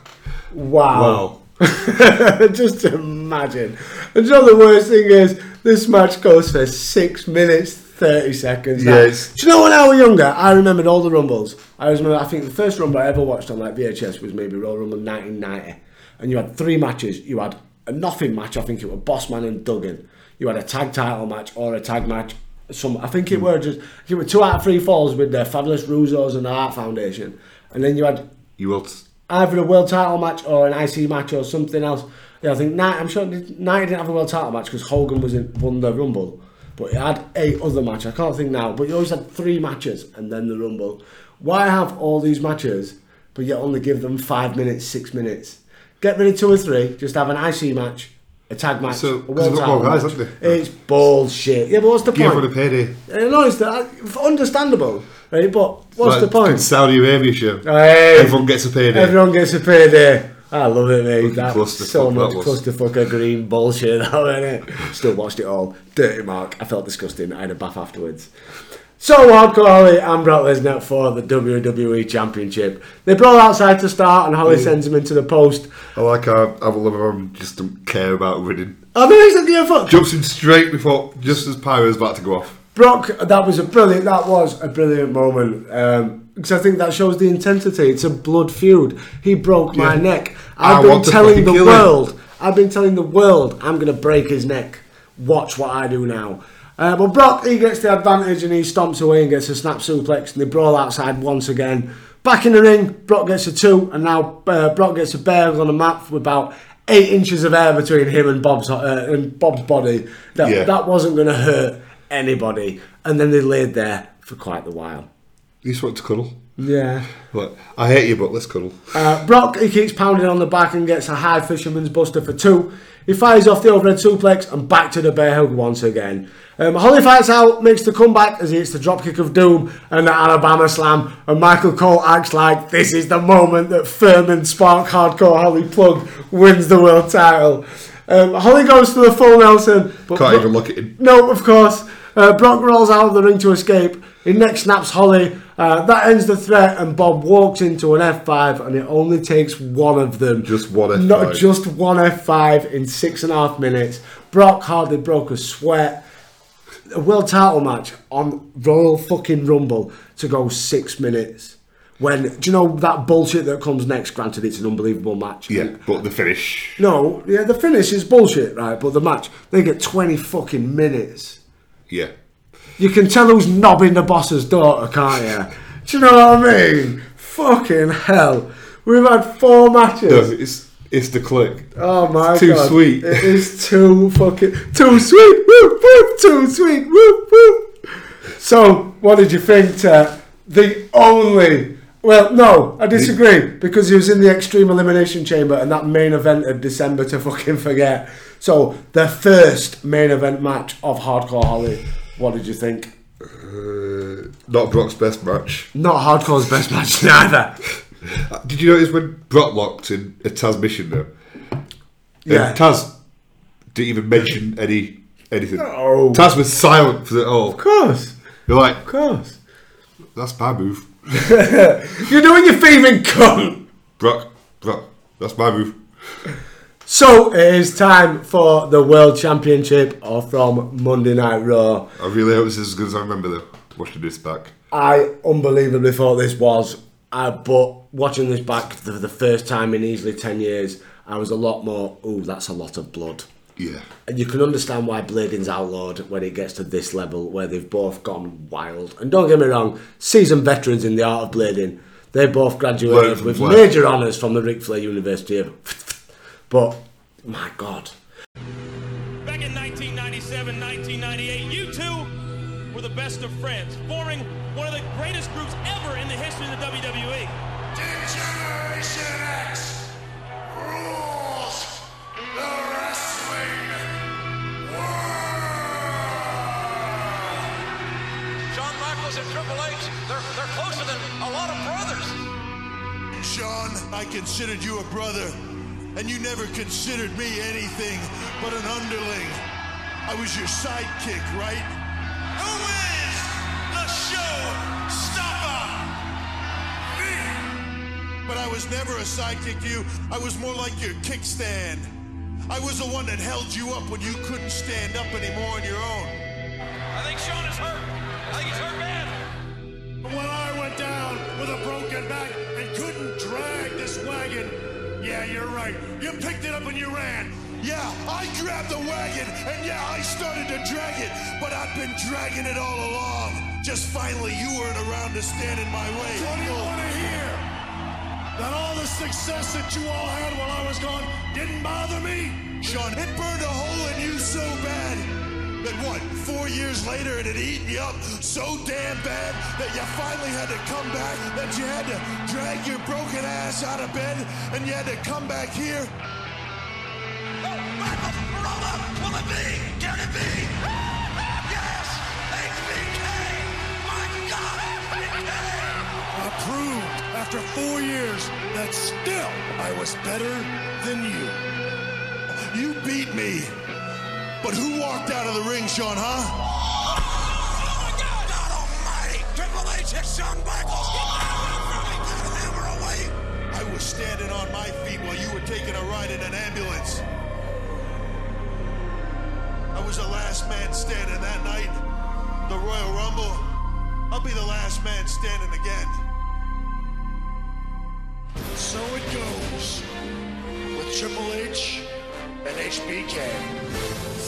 Wow. Wow. Just imagine. And you know the worst thing is, this match goes for six minutes, 30 seconds. Now, Yes. Do you know when I was younger, I remembered all the Rumbles. I remember, I think the first Rumble I ever watched on like VHS was maybe Royal Rumble 1990. And you had three matches. You had a nothing match, I think it was Bossman and Duggan. You had a tag title match or a tag match. Some, I think it were just, it were two out of three falls with the Fabulous Rougeaus and the Hart Foundation. And then you had You will. Either a world title match or an IC match or something else. Yeah, I think Knight, I'm sure Knight didn't have a world title match because Hogan was in, won the Rumble, but he had eight other matches. I can't think now, but you always had three matches and then the Rumble. Why have all these matches, but yet only give them five minutes, six minutes? Get rid of two or three. Just have an IC match, a tag match, So- a world title guys, match. It's bullshit. Yeah, but what's the give point? for the payday. Uh, No, it's the, understandable, right? But what's Like the point? Saudi Arabia show. Hey. Everyone gets a payday. Everyone gets a payday. I love it, mate. That's so much that was. clusterfuck green bullshit, though, innit? Still watched it all. Dirty Mark. I felt disgusting. I had a bath afterwards. So, Hardcore Holly and Brock Lesnar for the WWE Championship. They brawl outside to start, and Holly sends him into the post. I like how Avalon just don't care about winning. I no, he's a fuck. Jumps in straight before, just as Pyro's about to go off. Brock, that was a brilliant. That was a brilliant moment. Um, because I think that shows the intensity. It's a blood feud. He broke my Yeah. neck. I I've been telling the kill him. world. I've been telling the world I'm going to break his neck. Watch what I do now. Uh, but Brock, he gets the advantage and he stomps away and gets a snap suplex and they brawl outside once again. Back in the ring, Brock gets a two and now uh, Brock gets a bear on the mat with about eight inches of air between him and Bob's uh, and Bob's body. That Yeah. that wasn't going to hurt anybody. And then they laid there for quite a while. You just wanted to cuddle. Yeah. Like, I hate you, but let's cuddle. Uh, Brock, he keeps pounding on the back and gets a high fisherman's buster for two. He fires off the overhead suplex and back to the bear hug once again. Um, Holly fights out, makes the comeback as he hits the dropkick of doom and the Alabama slam. And Michael Cole acts like this is the moment that Thurman Spark Hardcore Holly Plugg wins the world title. Um, Holly goes for the full Nelson, but Can't Bro- even look at him. no, of course. Uh, Brock rolls out of the ring to escape. He next snaps Holly. Uh, that ends the threat, and Bob walks into an F5, and it only takes one of them. Just one F5. Not just one F5 in six and a half minutes. Brock hardly broke a sweat. A world title match on Royal fucking Rumble to go six minutes. When do you know that bullshit that comes next? Granted, it's an unbelievable match. Yeah, but the finish. No, yeah, the finish is bullshit, right? But the match, they get twenty fucking minutes. Yeah. You can tell who's knobbing the boss's daughter, can't you? Do you know what I mean? Fucking hell. We've had four matches. No, it's, it's the click. Oh my Too god. sweet. It is too fucking too sweet. Woo, woo, too sweet. Woo, woo. So, what did you think to the only well, no, I disagree because he was in the Extreme Elimination Chamber and that main event of December to fucking forget. So, the first main event match of Hardcore Holly. What did you think? Uh, not Brock's best match. Not Hardcore's best match neither. Uh, did you notice when Brock locked in a Tazmission though? Um, yeah. And Taz didn't even mention any anything. No. Taz was silent for the whole. Of course. You're like, Of course. that's my move. You're doing your thieving cunt. Brock, Brock, that's my move. So it is time for the World Championship or from Monday Night Raw. I really hope this is as good as I remember though. Watching this back. I unbelievably thought this was, uh, but watching this back for the first time in easily 10 years, I was a lot more, ooh, that's a lot of blood. Yeah. And you can understand why Blading's outlawed when it gets to this level where they've both gone wild. And don't get me wrong, seasoned veterans in the art of blading, they both graduated Learned with Flair. major honours from the Ric Flair University of. But, my God. Back in 1997, 1998, you two were the best of friends, forming one of the greatest groups ever in the history of the. WWE. And Triple H, they're, they're closer than a lot of brothers. Shawn, I considered you a brother, and you never considered me anything but an underling. I was your sidekick, right? Who is the showstopper? Me. But I was never a sidekick to you. I was more like your kickstand. I was the one that held you up when you couldn't stand up anymore on your own. I think Shawn is hurt. I think he's hurt bad. But when I went down with a broken back and couldn't drag this wagon, yeah, you're right. You picked it up and you ran. Yeah, I grabbed the wagon, and yeah, I started to drag it, but I've been dragging it all along. Just finally, you weren't around to stand in my way. What do you want to hear? That all the success that you all had while I was gone didn't bother me? Shawn, it burned a hole in you so bad that what, four years later it had eaten you up so damn bad that you finally had to come back, that you had to drag your broken ass out of bed and you had to come back here? Oh. Will it be? Can it be? yes! HBK! My God, HBK! I proved after four years that still I was better than you. You beat me. But who walked out of the ring, Shawn, huh? Oh, my God! God almighty! Triple H hit Shawn Michaels! Get down from me! Hammer away! I was standing on my feet while you were taking a ride in an ambulance. I was the last man standing that night. The Royal Rumble. I'll be the last man standing again. So it goes with Triple H and HBK.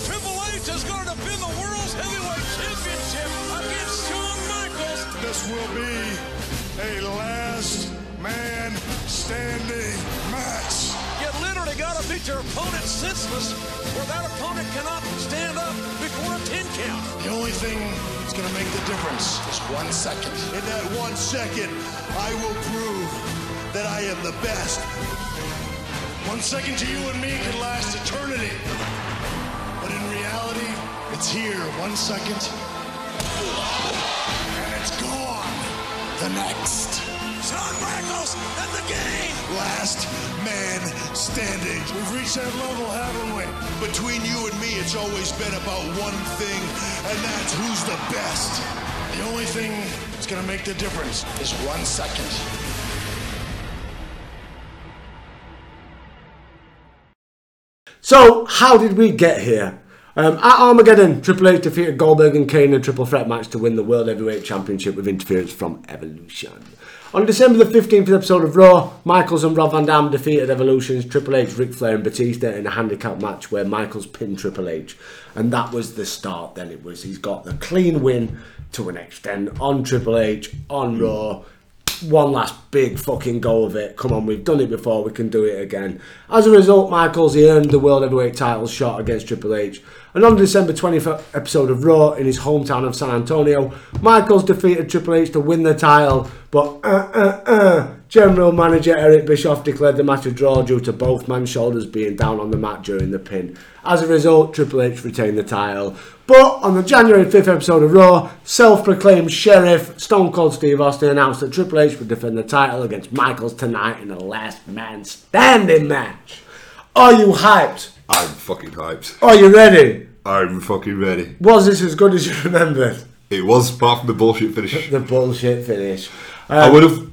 Triple H is going to defend the World's Heavyweight Championship against Shawn Michaels. This will be a last man standing match. You literally gotta beat your opponent senseless, or that opponent cannot stand up before a 10 count. The only thing that's gonna make the difference is one second. In that one second, I will prove that I am the best. One second to you and me can last eternity. But in reality, it's here. One second. And it's gone. The next. Shawn Michaels and the game! Last man standing. We've reached that level, haven't we? Between you and me, it's always been about one thing, and that's who's the best. The only thing that's gonna make the difference is one second. So, how did we get here? Um, at Armageddon, Triple H defeated Goldberg and Kane in a triple threat match to win the World Heavyweight Championship with interference from Evolution. On December the 15th episode of Raw, Michaels and Rob Van Dam defeated Evolution's Triple H, Ric Flair and Batista in a handicap match where Michaels pinned Triple H. And that was the start then. It was, he's got the clean win to an extent on Triple H, on Raw, one last big fucking go of it. Come on, we've done it before, we can do it again. As a result, Michaels he earned the World Heavyweight title shot against Triple H. And on the December 20th episode of Raw in his hometown of San Antonio, Michaels defeated Triple H to win the title, but uh uh uh. General Manager Eric Bischoff declared the match a draw due to both men's shoulders being down on the mat during the pin. As a result, Triple H retained the title. But on the January 5th episode of Raw, self proclaimed Sheriff Stone Cold Steve Austin announced that Triple H would defend the title against Michaels tonight in a last man standing match. Are you hyped? I'm fucking hyped. Are you ready? I'm fucking ready. Was this as good as you remembered? It was apart from the bullshit finish. The bullshit finish. I Um, would have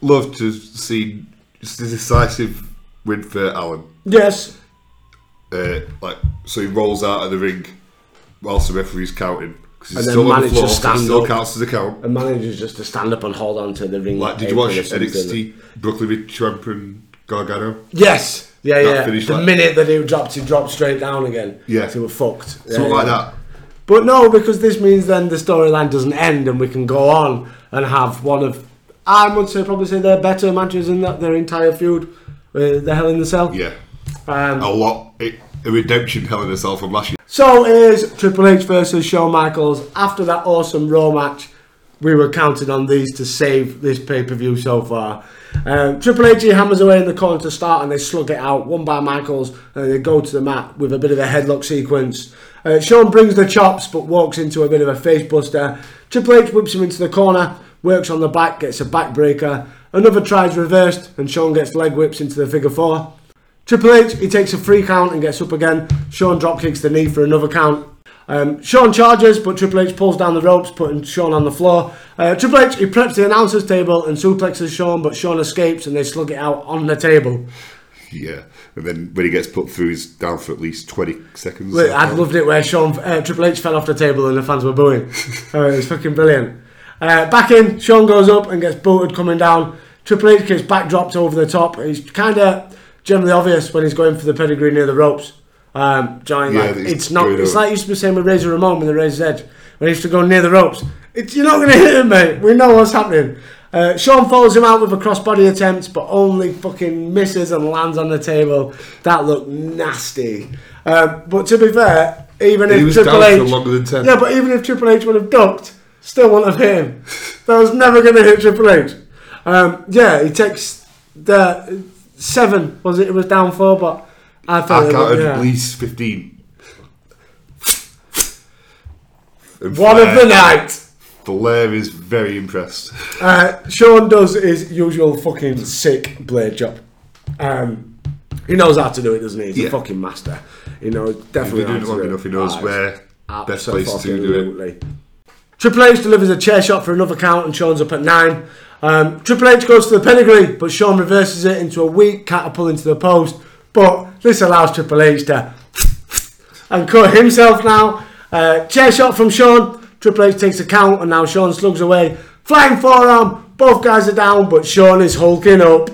loved to see just a decisive win for Alan. Yes. Uh, like so, he rolls out of the ring whilst the referee's counting because And he's then still on the floor. so stand it still up. counts as a count. A manager's just to stand up and hold on to the ring. Like, did you watch. NXT Brooklyn with Trump and Gargano? Yes. Yeah, That yeah. finished The like- minute that he dropped, he dropped straight down again. Yeah. So we're fucked. Yeah, Something like yeah. that. But no, because this means then the storyline doesn't end and we can go on and have one of, I would say, probably say their better matches in that their entire feud with the Hell in the Cell. Yeah, Um, a lot. It, a redemption hell in itself from last year. So here's Triple H versus Shawn Michaels. After that awesome Raw match, we were counting on these to save this pay per view so far. Um, Triple H hammers away in the corner to start, and they slug it out one by Michaels, and they go to the mat with a bit of a headlock sequence. Uh, Shawn brings the chops, but walks into a bit of a face buster. Triple H whips him into the corner, works on the back, gets a backbreaker. Another tries reversed, and Shawn gets leg whips into the figure four. Triple H, he takes a free count and gets up again. Shawn drop kicks the knee for another count. Um, Shawn charges, but Triple H pulls down the ropes, putting Shawn on the floor. Uh, Triple H, he preps the announcer's table and suplexes Shawn, but Shawn escapes and they slug it out on the table. Yeah, and then when he gets put through, he's down for at least twenty seconds. Look, I loved it where Shawn uh, Triple H fell off the table and the fans were booing. uh, was fucking brilliant. Uh, back in, Shawn goes up and gets booted coming down. Triple H gets backdropped over the top. He's kind of generally obvious when he's going for the pedigree near the ropes. Um, Johnny, Yeah, like, it's not. It's like you used to be saying with Razor Ramon with the Razor's Edge when he used to go near the ropes. It's, you're not going to hit him, mate. We know what's happening. Uh, Shawn follows him out with a crossbody attempt, but only fucking misses and lands on the table. That looked nasty. Um, but to be fair, even He if Triple H, for longer than 10. yeah, but even if Triple H would have ducked, still wouldn't have hit him. that was never going to hit Triple H. Um, yeah, he takes the seven. Was it? It was down four, but I thought I counted yeah. at least fifteen. And one of the night. Flair is very impressed. Uh, Shawn does his usual fucking sick blade job. Um, he knows how to do it, doesn't he? He's a fucking master. He knows If definitely you're doing it long enough, he knows Ah, where best place to do it. Triple H delivers a chair shot for another count and Shawn's up at nine. Um, Triple H goes for the pedigree, but Shawn reverses it into a weak catapult into the post. But this allows Triple H to and cut himself now. Uh, chair shot from Shawn. Triple H takes a count and now Shawn slugs away. Flying forearm. Both guys are down, but Shawn is hulking up.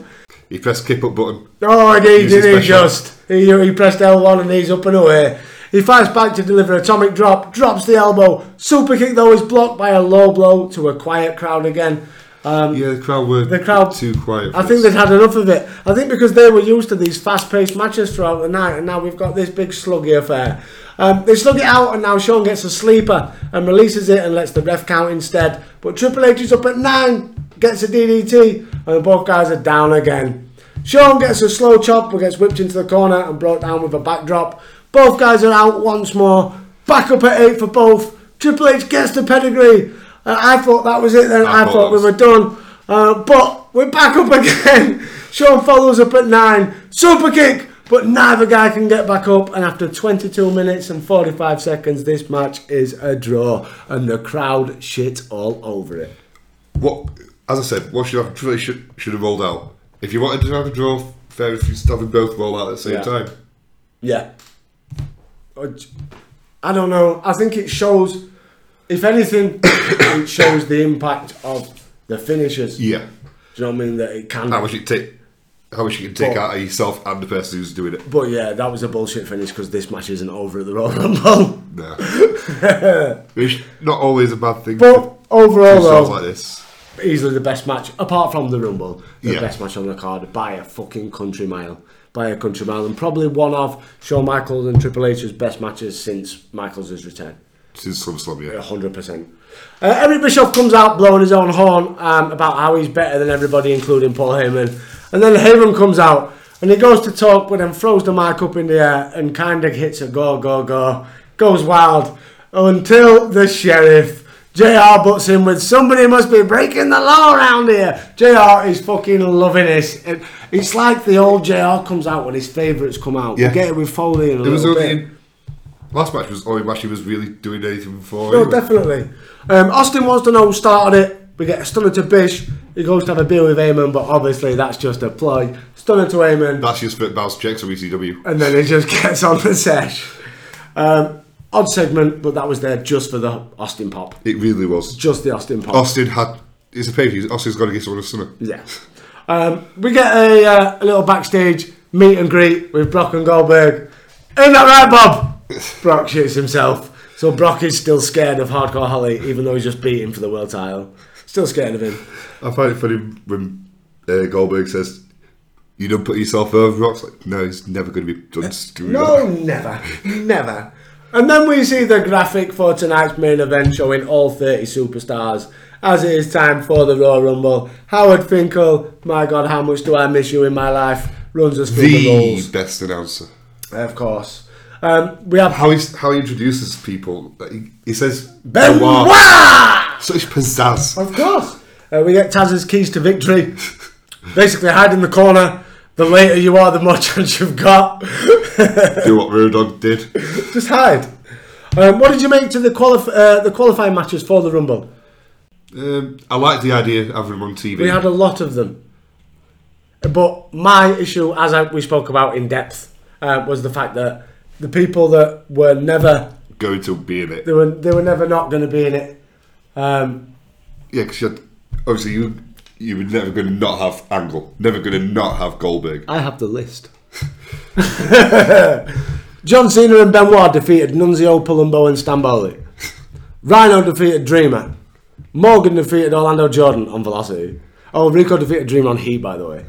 He pressed keep up button. Oh, he did, didn't he just? He, he pressed L1 and he's up and away. He fights back to deliver atomic drop, drops the elbow. Super kick though is blocked by a low blow to a quiet crowd again. Yeah, the crowd were the crowd too quiet. I think they'd had enough of it. I think because they were used to these fast-paced matches throughout the night, and now we've got this big sluggy affair. Um, they slug it out, and now Shawn gets a sleeper and releases it and lets the ref count instead. But Triple H is up at nine, gets a DDT, and both guys are down again. Shawn gets a slow chop, but gets whipped into the corner and brought down with a backdrop. Both guys are out once more. Back up at eight for both. Triple H gets the pedigree. Uh, I thought that was it then. I, I thought, thought we were done. Uh, but we're back up again. Shawn follows up at nine. Super kick, but neither guy can get back up. And after 22 minutes and 45 seconds, this match is a draw, and the crowd shit all over it. what, as I said, what should have should, should have rolled out. If you wanted to have a draw, fair if you have them both roll out at the same Yeah. time. Yeah. I don't know. I think it shows, if anything, it shows the impact of the finishers. Yeah. Do you know what I mean? That it can. How much it take? How much you can take But- out of yourself and the person who's doing it? But yeah, that was a bullshit finish because this match isn't over at the Royal Rumble. No. Which not always a bad thing. But overall, though, like this. easily the best match, apart from the Rumble, the Yeah. best match on the card by a fucking country mile. By a country mile. And probably one of Shawn Michaels and Triple H's best matches since Michaels' return. Since SummerSlam, yeah. 100%. Uh, Eric Bischoff comes out blowing his own horn um, about how he's better than everybody, including Paul Heyman. And then Heyman comes out and he goes to talk, but then throws the mic up in the air and kind of hits a go, go, go. Goes wild until the sheriff. JR butts in with somebody must be breaking the law around here. JR is fucking loving this. It- It's like the old JR comes out when his favourites come out. Yeah. We get it with Foley and a It little bit. Last match was match he was really doing anything for. No, anyway. definitely. Um, Austin wants to know who started it. We get a stunner to Bish. He goes to have a beer with Heyman, but obviously that's just a ploy. Stunner to Heyman, That's just for bounce checks on ECW. and then he just gets on the sesh. Um, odd segment, but that was there just for the Austin pop. It really was. Just the Austin pop. Austin had. It's a pay per view. Austin's got to get someone a stunner. Yeah. Um, we get a, uh, a little backstage meet and greet with Brock and Goldberg. Ain't that right, Bob? Brock shits himself. So Brock is still scared of Hardcore Holly, even though he's just beating for the world title. Still scared of him. I find it funny when uh, Goldberg says, "You don't put yourself over." Rock's like, "No, he's never going to be done doing No, that." never, never. And then we see the graphic for tonight's main event showing all 30 superstars. As it is time for the Royal Rumble, Howard Finkel, my God, how much do I miss you in my life, runs us through the, The rules. best announcer. Of course. Um, we have How he how he introduces people. He, he says Benoit! Such pizzazz. Of course. Uh, we get Taz's keys to victory. Basically, hide in the corner. The later you are, the more chance you've got. Do what Road Dogg did. Just hide. Um, what did you make to the qualif- uh, the qualifying matches for the Rumble? Um, I like the idea of having him on TV. We had a lot of them. But my issue, as I, we spoke about in depth, uh, was the fact that the people that were never going to be in it. they were they were never not going to be in it. Um, Yeah, because obviously you you were never going to not have Angle, never going to not have Goldberg. I have the list. John Cena and Benoit defeated Nunzio, Palumbo, and Stamboli. Rhino defeated Dreamer. Morgan defeated Orlando Jordan on Velocity. Oh, Rico defeated Dream on Heat, by the way.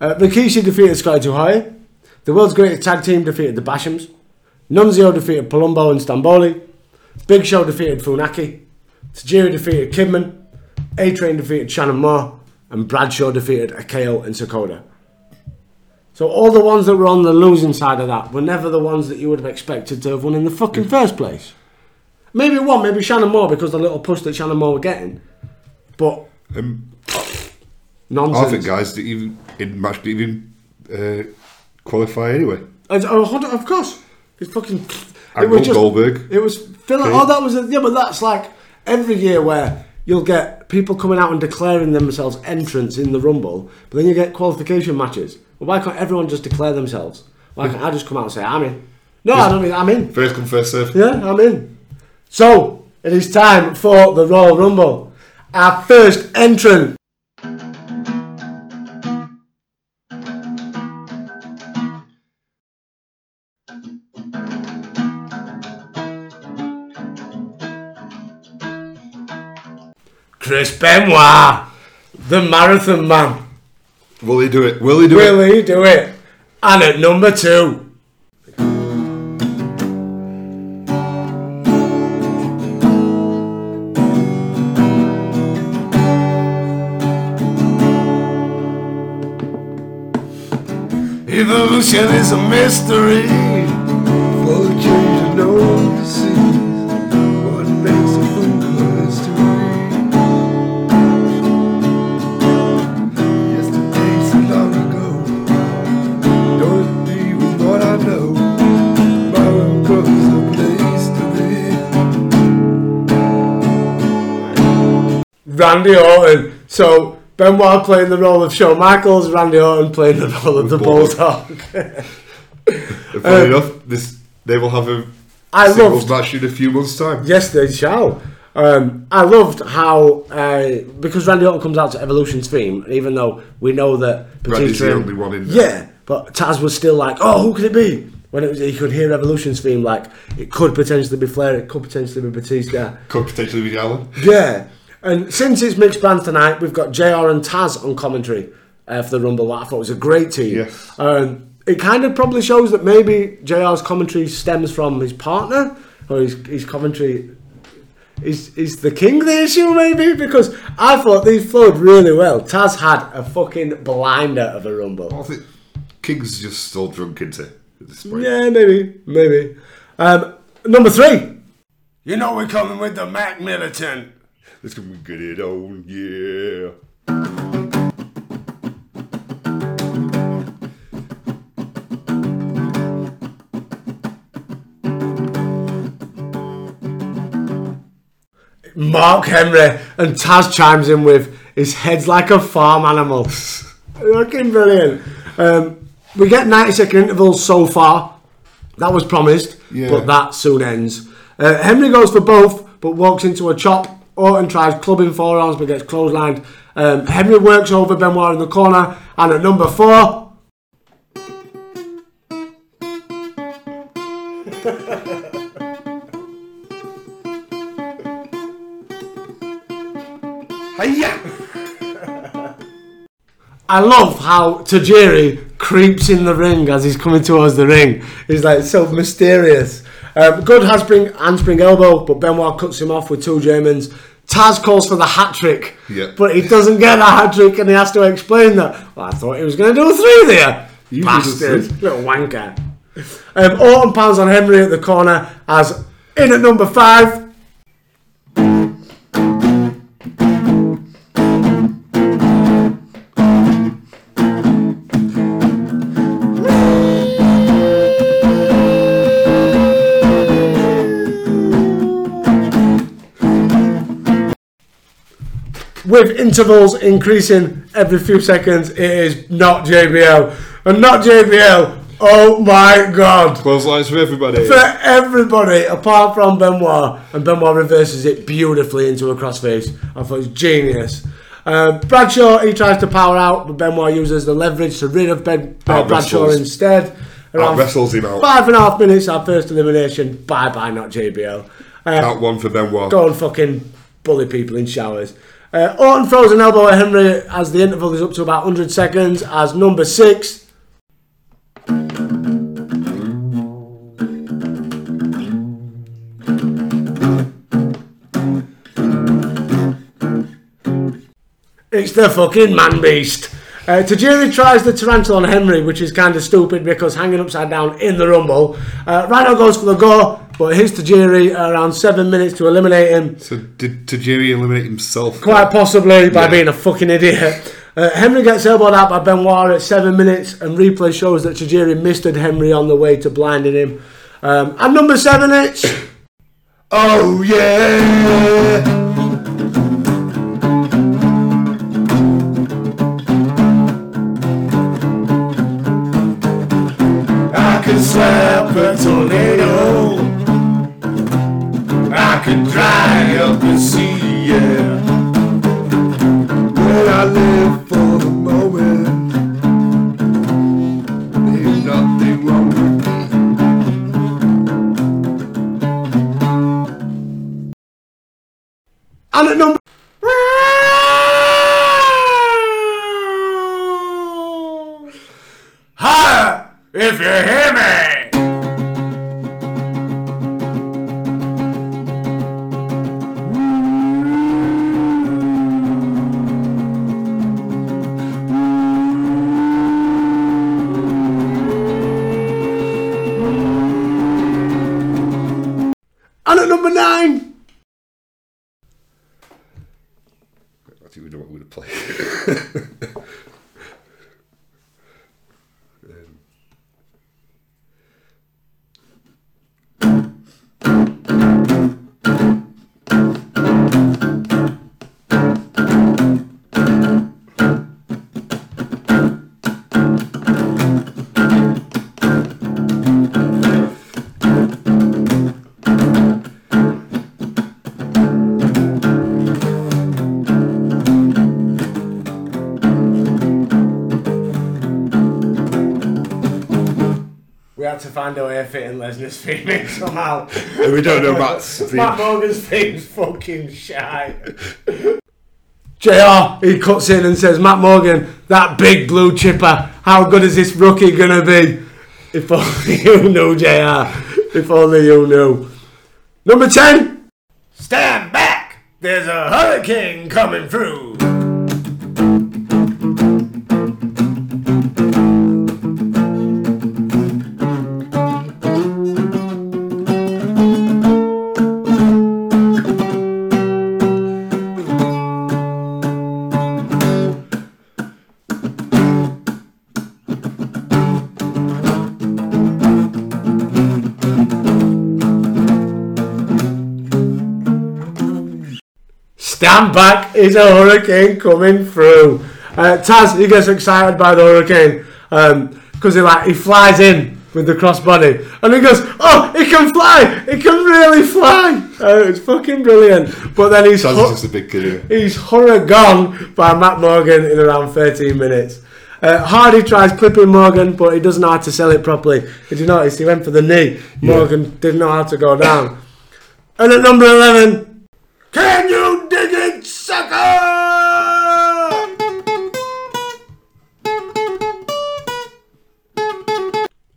Uh, Rikishi defeated Scotty 2 High. The world's greatest tag team defeated the Bashams. Nunzio defeated Palumbo and Stamboli. Big Show defeated Funaki. Tajiri defeated Kidman. A Train defeated Shannon Moore. And Bradshaw defeated Akio and Sakoda. So all the ones that were on the losing side of that were never the ones that you would have expected to have won in the fucking first place. Maybe one, maybe Shannon Moore because the little push that Shannon Moore were getting. But Um, nonsense. I think guys that even in match didn't even uh, qualify anyway. And- oh, of course. It's fucking. Angle, Goldberg. It was filler. Okay. Oh, that was a, yeah, but that's like every year where you'll get people coming out and declaring themselves entrants in the Rumble, but then you get qualification matches. Well, why can't everyone just declare themselves? Why can't I just come out and say I'm in? No, I don't mean I'm in. First come, first serve. Yeah, I'm in. So it is time for the Royal Rumble. Our first entrant. Chris Benoit. the Marathon Man. Will he do it? Will he do Will it? Will he do it? And at number two. Evolution is a mystery. Randy Orton. So Benoit playing the role of Shawn Michaels, Randy Orton playing the role of the Bulldog. Funny enough, this they will have a I singles loved- match in a few months' time. Yes, they shall. Um, I loved how uh, because Randy Orton comes out to Evolution's theme, even though we know that Randy's the only one in there. Yeah, but Taz was still like, "Oh, who could it be?" When it was, he could hear Evolution's theme, like it could potentially be Flair, it could potentially be Batista. Could potentially be Allen. Yeah, and since it's mixed bands tonight, we've got JR and Taz on commentary uh, for the Rumble. That I thought was a great team. Yes. Um, it kind of probably shows that maybe JR's commentary stems from his partner, or his, his commentary is is the king the issue maybe because I thought these flowed really well. Taz had a fucking blinder of a Rumble. I think King's just still drunk into at this point. Yeah, maybe, maybe. Um, number three. You know we're coming with the Mac Militant. Let's and get it on, yeah. Mark Henry and Taz chimes in with his head's like a farm animal. Looking brilliant. Um, we get 90 second intervals so far. That was promised, Yeah. but that soon ends. Uh, Henry goes for both, but walks into a chop. Orton tries clubbing forearms but gets clotheslined. Um, Henry works over Benoit in the corner, and at number four, I love how Tajiri creeps in the ring as he's coming towards the ring. He's like so mysterious. Um, good handspring, handspring elbow, but Benoit cuts him off with two Germans. Taz calls for the hat trick, Yeah. but he doesn't get the hat trick and he has to explain that. Well, I thought he was going to do three there. You Bastard. Little wanker. Um, Orton pounds on Henry at the corner as in at number five. With intervals increasing every few seconds, it is not JBL. And not JBL, oh my god. Clotheslines for everybody. For everybody, apart from Benoit. And Benoit reverses it beautifully into a crossface. I thought it was genius. Uh, Bradshaw, he tries to power out, but Benoit uses the leverage to rid of ben, uh, Bradshaw instead. Around wrestles him out. Five and a half minutes, our first elimination. Bye bye, not JBL. Uh, Count one for Benoit. go and fucking bully people in showers. Uh, Orton throws an elbow at Henry as the interval is up to about 100 seconds. As number six, it's the fucking man beast. Uh, Tajiri tries the tarantula on Henry, which is kind of stupid because hanging upside down in the rumble. Uh, Rhino goes for the go, but hits Tajiri around seven minutes to eliminate him. So did Tajiri eliminate himself? Quite possibly by Yeah. being a fucking idiot. Uh, Henry gets elbowed out by Benoit at seven minutes, and replay shows that Tajiri misted Henry on the way to blinding him. Um, and number seven, it's Oh yeah. We had to find a way of fitting Lesnar's theme in somehow. we don't know Matt's theme. Matt Morgan's theme's fucking shy. JR, he cuts in and says, Matt Morgan, that big blue chipper, how good is this rookie gonna be? If only you knew, JR. If only you knew. Number 10, stand back. There's a hurricane coming through. Stand back, is a hurricane coming through. Uh, Taz, he gets excited by the hurricane because he like he flies in with the crossbody and he goes, "Oh, he can fly! He can really fly!" Uh, it's fucking brilliant. But then he's Taz hu- is just a big kid. innit? he's hurried by Matt Morgan in around 13 minutes. Uh, Hardy tries clipping Morgan, but he doesn't know how to sell it properly. Did you notice he went for the knee? Morgan didn't know how to go down. And at number 11, can you sucker?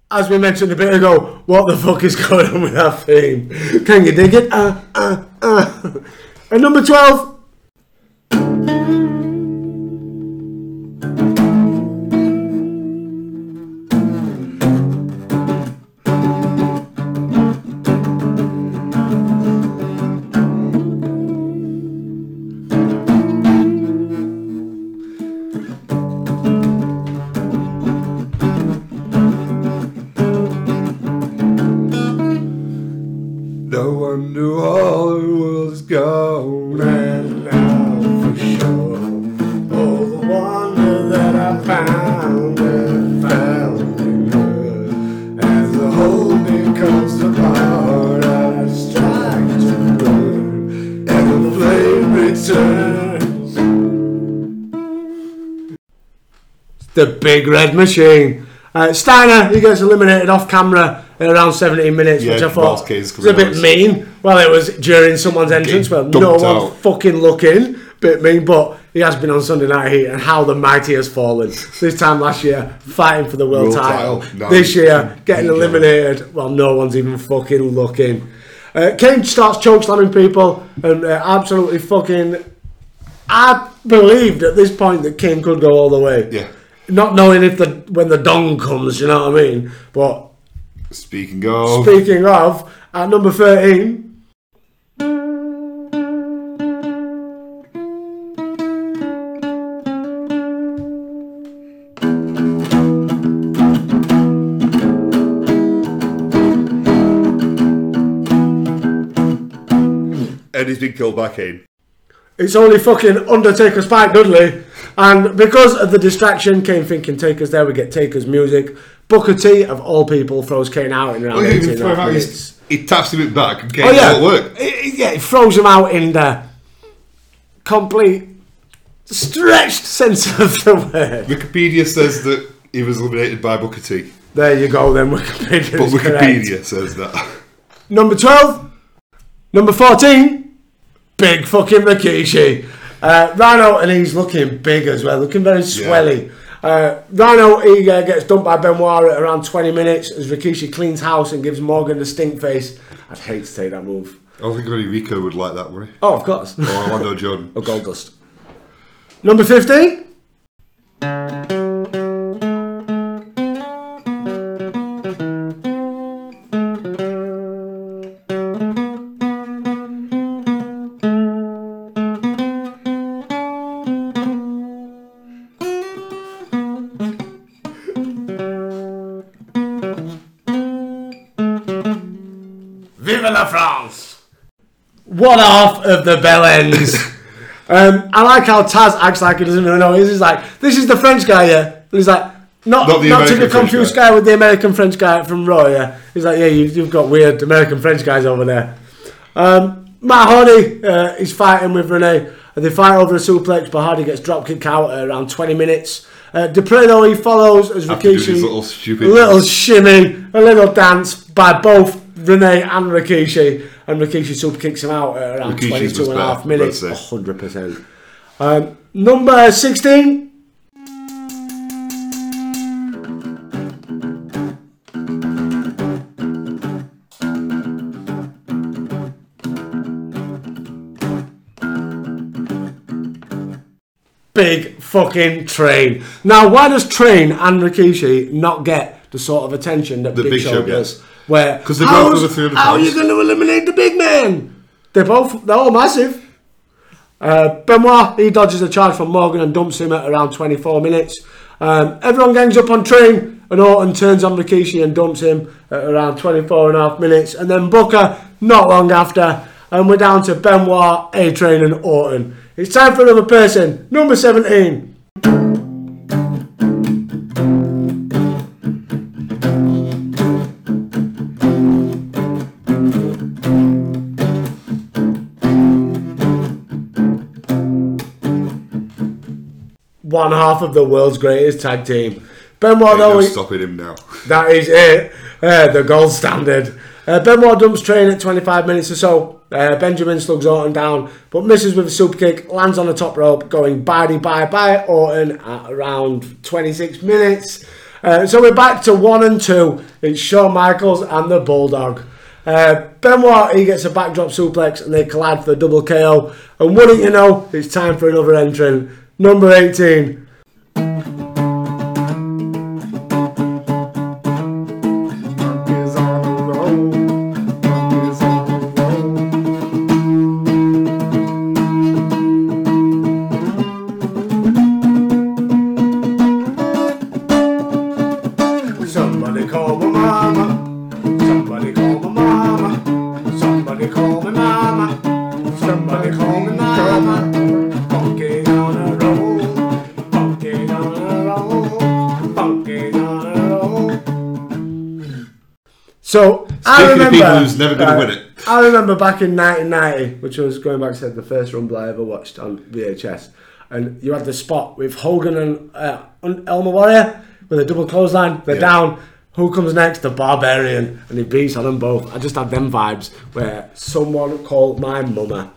As we mentioned a bit ago, what the fuck is going on with that theme? Can you dig it? Uh, uh, uh. And number 12, big red machine. Uh, Steiner, he gets eliminated off camera at around 17 minutes, Yeah, which I thought was a bit mean. Well, it was during someone's entrance dumped no one's out. fucking looking. Bit mean, but he has been on Sunday Night Heat and how the mighty has fallen. This time last year, fighting for the world, World title. title. No, this year, getting eliminated while no one's even fucking looking. Uh, Kane starts chokeslamming people and uh, absolutely fucking. I believed at this point that Kane could go all the way Yeah. Not knowing if the when the dong comes, you know what I mean. But Speaking of, speaking of, at number thirteen, Eddie's been killed by Kane. it's only fucking Undertaker Spike Dudley, and because of the distraction, Kane thinking Taker's there, we get Taker's music. Booker T of all people throws Kane out in around Oh, he, 18 throw him out, minutes. he, taps him back and Kane Oh yeah, work. He- yeah, he throws him out in the complete stretched sense of the word. Wikipedia says that he was eliminated by Booker T. There you go, then Wikipedia. But is correct. Wikipedia says that. Number 12. Number 14. Big fucking Rikishi. Uh, Rhyno and he's looking big as well, looking very swelly. Uh, Uh, Rhyno he uh, gets dumped by Benoit at around 20 minutes as Rikishi cleans house and gives Morgan the stink face. I'd hate to take that move. I don't think only Rico would like that, would he? Oh, of course. Or Orlando Jordan. or Goldust. Number 15. One half of the bell ends. um, I like how Taz acts like he doesn't really know. He's like, this is the French guy, yeah. And he's like, not, Not not, the to American get French confused guy. guy with the American French guy from Raw, yeah. He's like, yeah, you, you've got weird American French guys over there. Um, Matt Hardy uh, is fighting with René. And they fight over a suplex, but Hardy gets drop kick out at around 20 minutes. Uh, Duprée, though, he follows as After doing Rikishi. his little little shimmy, a little dance by both René and Rikishi. And Rikishi super kicks him out at around Rikishi's 22 and a half minutes. 100%. Um, number 16. Big fucking train. Now, why does Train and Rikishi not get the sort of attention that The Big, Big Show, Show gets? Where 'Cause they're both how's- over 300 How are you going to eliminate the big man? They're both they're all massive. Uh, Benoit he dodges a charge from Morgan and dumps him at around 24 minutes. Um, everyone gangs up on Train and Orton turns on Rikishi and dumps him at around 24 and a half minutes. And then Booker not long after, and we're down to Benoit, A Train, and Orton. It's time for another person, number 17. One half of the world's greatest tag team. Benoit, Ain't though, no he- stopping him now. that is it. Uh, the gold standard. Uh, Benoit dumps train at 25 minutes or so. Uh, Benjamin slugs Orton down, but misses with a super kick, lands on the top rope, going bye bye bye Orton at around 26 minutes. Uh, so we're back to one and two. It's Shawn Michaels and the Bulldog. Uh, Benoit he gets a backdrop suplex and they collide for the double KO. And wouldn't you know, it's time for another entrant. Number 18. So I Speaking of remember. people who's never gonna win it. I remember back in 1990, which was going back to the first Rumble I ever watched on VHS, and you had the spot with Hogan and uh, Ultimate Warrior with a double clothesline. They're Yeah. down. Who comes next? The Barbarian, and he beats on them both. I just had them vibes where someone called my mama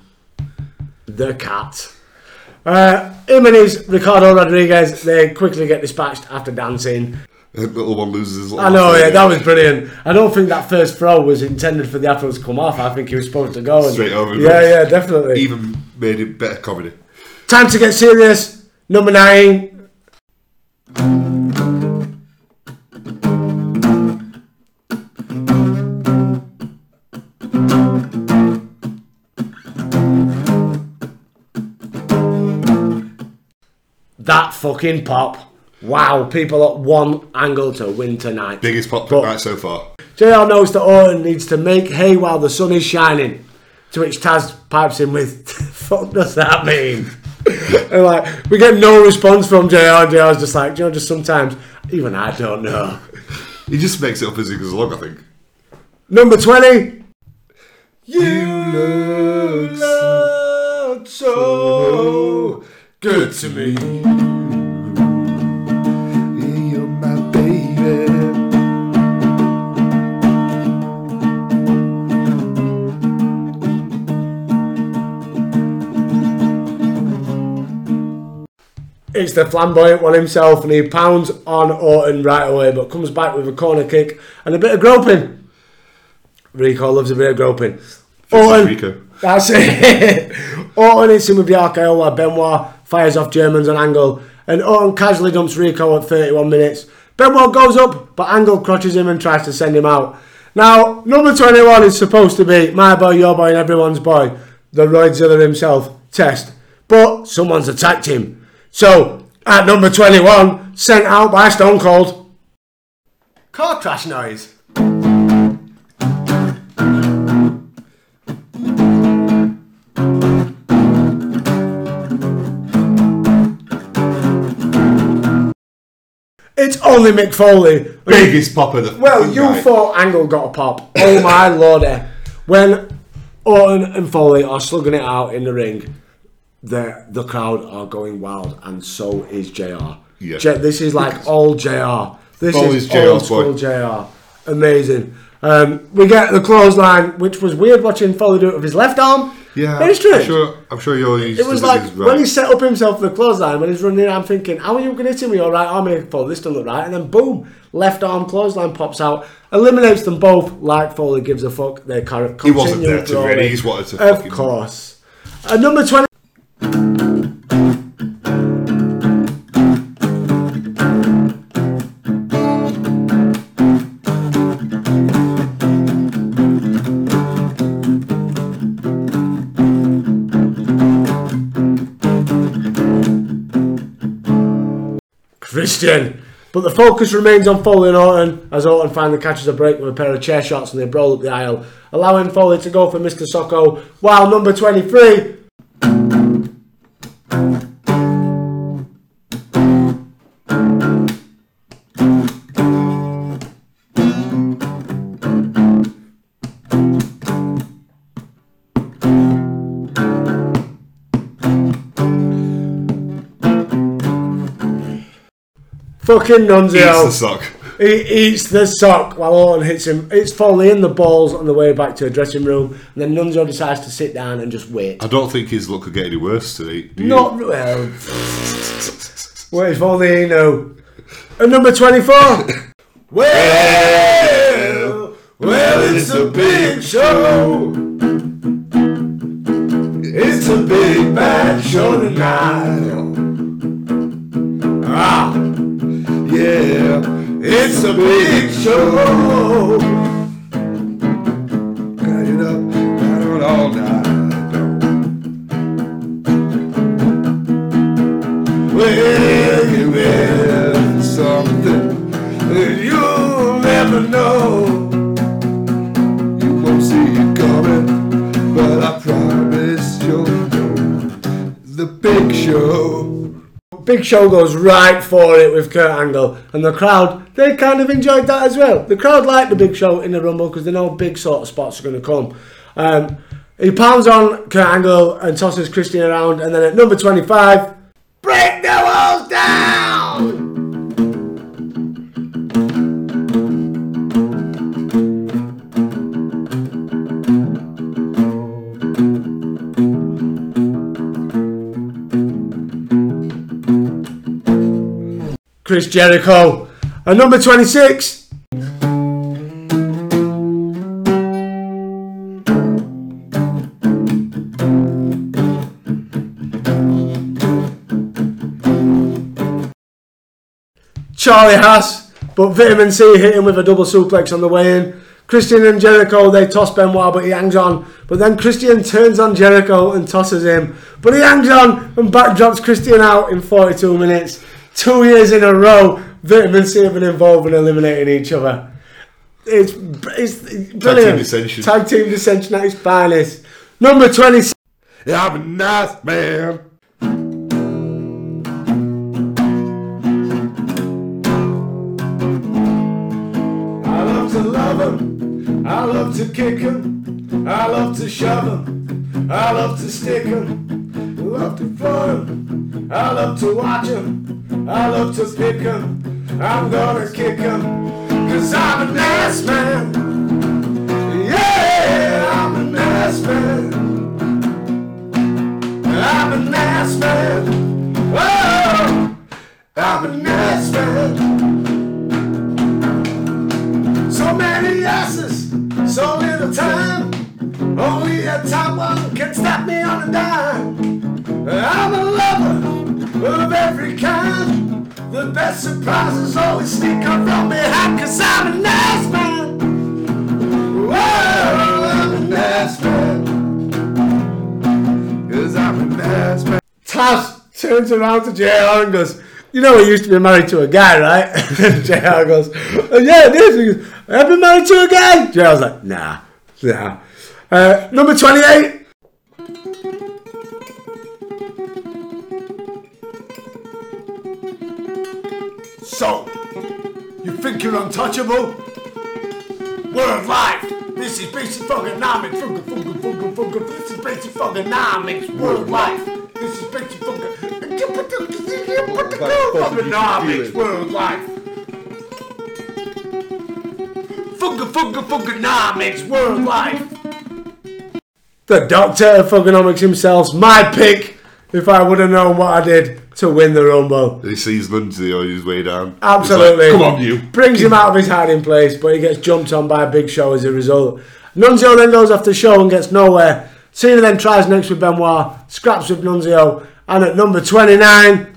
the cat. Uh, him and his Ricardo Rodriguez, they quickly get dispatched after dancing. Little one loses his I know, yeah, that was brilliant. I don't think that first throw was intended for the Afro to come off. I think he was supposed to go. And, Straight over. Yeah, yeah, definitely. Even made it better comedy. Time to get serious. Number nine. That fucking pop. Wow, people at one angle to win tonight. Biggest pop But- night so far. JR knows that Orton needs to make hay while the sun is shining. To which Taz pipes in with, fuck does that mean? and like, we get no response from JR. and JR's just like, you know, just sometimes, even I don't know. He just makes it up as he goes along, I think. Number 20. You look so good to me. It's the flamboyant one himself, and he pounds on Orton right away, but comes back with a corner kick and a bit of groping. Rico loves a bit of groping. Orton, Rico. that's it. Orton hits him with the RKO Benoit fires off Germans on Angle, and Orton casually dumps Rico at 31 minutes. Benoit goes up, but Angle crotches him and tries to send him out. Now, number 21 is supposed to be my boy, your boy, and everyone's boy, the Roidzilla himself, Test. But someone's attacked him. So, at number 21, sent out by Stone Cold. Car crash noise. It's only Mick Foley. Biggest pop of the Well, you night. thought Angle got a pop. Oh my lordy. When Orton and Foley are slugging it out in the ring, the the crowd are going wild, and so is JR. Yeah. J- this is like all JR. This is JR's old school boy. JR. Amazing. Um, we get the clothesline, which was weird watching Foley do it with his left arm. Yeah, Very strange. I'm sure. I'm sure you're used It was like this, when he set up himself for the clothesline, when he's running, I'm thinking, how are you going to hit him with your right arm? here? Foley, this doesn't look right. And then boom, left arm clothesline pops out, eliminates them both. Like Foley gives a fuck. They kind of He wasn't there to brawling. win, he wanted to Of course. Uh, number twenty. Christian. But the focus remains on Foley and Orton as Orton finally catches a break with a pair of chair shots and they brawl up the aisle, allowing Foley to go for Mr. Socko. While number 23 fucking Nunzio. Eats the sock. He eats the sock while Orton hits him. It's Foley in the balls on the way back to a dressing room, and then Nunzio decides to sit down and just wait. I don't think his luck could get any worse today. do you? Not well. Wait for the no. And number twenty-four. well, well, it's a big show. It's a big bad show tonight. Ah, yeah, it's a big show. Got it up, got it all night. Well, you Well, something will, you'll never know. you won't see it coming, but I promise you'll know. The big show. Big Show goes right for it with Kurt Angle, and the crowd they kind of enjoyed that as well. The crowd liked the Big Show in the Rumble because they know big sort of spots are going to come. Um, he pounds on Kurt Angle and tosses Christian around, and then at number twenty-five, break the walls down. Chris Jericho. At number 26, Charlie Haas, but Vitamin C hit him with a double suplex on the way in. Christian and Jericho, they toss Benoit, but he hangs on. But then Christian turns on Jericho and tosses him. But he hangs on and backdrops Christian out in 42 minutes. Two years in a row, Vitamin C have been involved in eliminating each other. It's, it's, brilliant. dissension. Tag team dissension at its finest. Number 26. Yeah, I'm a nice man. I love to love him. I love to kick him. I love to shove him. I love to stick him. I love to floor him. I love to watch him. I love to pick him. I'm gonna kick him. Cause I'm a nice man. Yeah, I'm a nice man. I'm a nice man. Oh, I'm an ass man. So many asses, so little time. Only a top one can stop me on a dime. I'm a lover of every kind. The best surprises always sneak up from behind, cause I'm an ass man. Whoa, I'm an ass man. Cause I'm a ass man. Taz turns around to JR and goes, You know, he used to be married to a guy, right? JR goes, "Oh, Yeah, it is. He goes, I've been married to a guy. JR's like, Nah, nah. Uh, number 28. So, you think you're untouchable? World life. This is basic fucking. Funka, funka, funka, funka. This is basic fucking nomics. World life. This is basic fucking. Fucking nomics. World life. Funka, funka, funka nomics. World life. The Doctor of Thuganomics himself's my pick. If I would have known what I did to win the Rumble. He sees Nunzio on his way down. Absolutely. Like, Come on, you. Brings him out of his hiding place, but he gets jumped on by a big show as a result. Nunzio then goes off the show and gets nowhere. Cena then tries next with Benoit, scraps with Nunzio, and at number 29.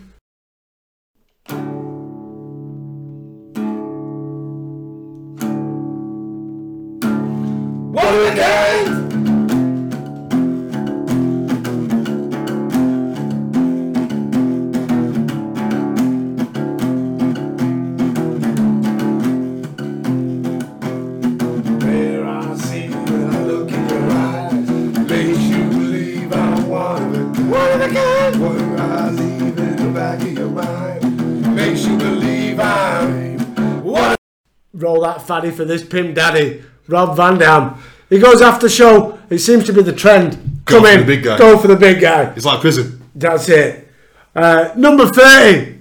Roll that fatty for this pimp daddy Rob Van Dam. He goes after show. It seems to be the trend. Go Come in. big guy. Go for the big guy. It's like prison. That's it. Uh, Number 30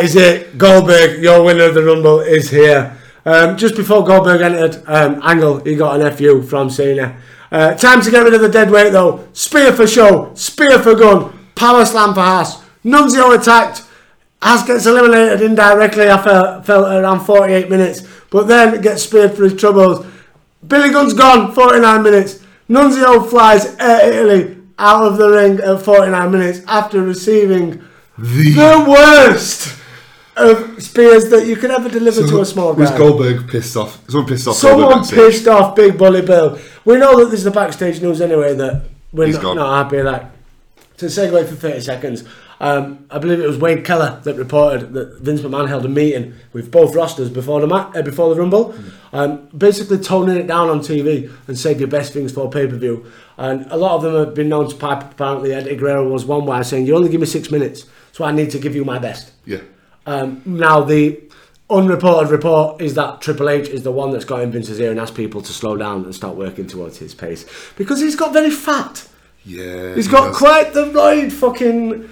That is it. Goldberg, your winner of the Rumble, is here. Um, just before Goldberg entered um, Angle, he got an FU from Cena. Uh, time to get rid of the dead weight though. Spear for show, spear for Gunn, power slam for Haas. Nunzio attacked. Haas gets eliminated indirectly after felt around 48 minutes, but then gets speared for his troubles. Billy Gunn's gone, 49 minutes. Nunzio flies Air Italy out of the ring at 49 minutes after receiving the worst of spears that you could ever deliver to a small guy. Was. Goldberg pissed off? Someone pissed off Someone pissed off Big Bully Bill. We know that there's the backstage news anyway that we're He's not, gone. not happy. Like to segue for thirty seconds, um, I believe it was Wade Keller that reported that Vince McMahon held a meeting with both rosters before the ma- uh, before the Rumble, um, basically toning it down on TV and save your best things for pay per view. And a lot of them have been known to pipe. Apparently, Eddie Guerrero was one where saying, "You only give me six minutes, so I need to give you my best." Yeah. Um, now the unreported report is that Triple H is the one that's got in Vince's ear and asked people to slow down and start working towards his pace because he's got very fat. Yeah. he's got has quite the right fucking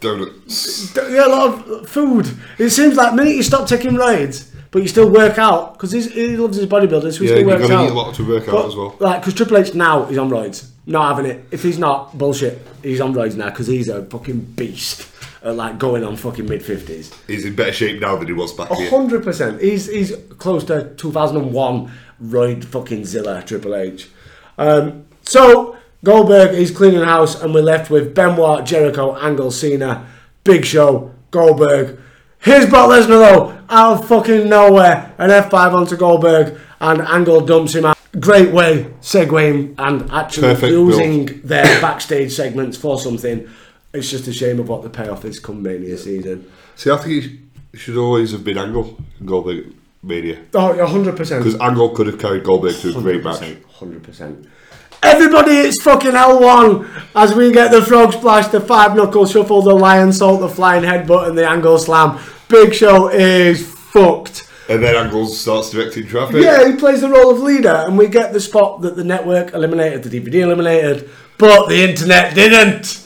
donuts. yeah, a lot of food. It seems like the minute you stop taking rides, but you still work out because he loves his bodybuilding, so he Yeah, still works out. eat a lot to work out as well. Like, because Triple H now is on roids, not having it. If he's not, bullshit. He's on roids now because he's a fucking beast. At like going on fucking mid fifties. He's in better shape now than he was back A hundred percent. He's he's close to 2001 Royd fucking Zilla Triple H. Um, so Goldberg is cleaning house, and we're left with Benoit, Jericho, Angle, Cena, Big Show, Goldberg. Here's Brock Lesnar though, out of fucking nowhere, an F5 onto Goldberg, and Angle dumps him out. Great way, segueing and actually Perfect using their backstage segments for something. It's just a shame of what the payoff is come Mania season. See, I think he should always have been Angle in Goldberg Mania. Oh, 100%. Because Angle could have carried Goldberg to a great match. Hundred percent. Everybody, it's fucking L1 as we get the frog splash, the five knuckle shuffle, the Lionsault, the flying headbutt, and the angle slam. Big Show is fucked. And then Angle starts directing traffic. Yeah, he plays the role of leader, and we get the spot that the network eliminated, the DVD eliminated, but the internet didn't.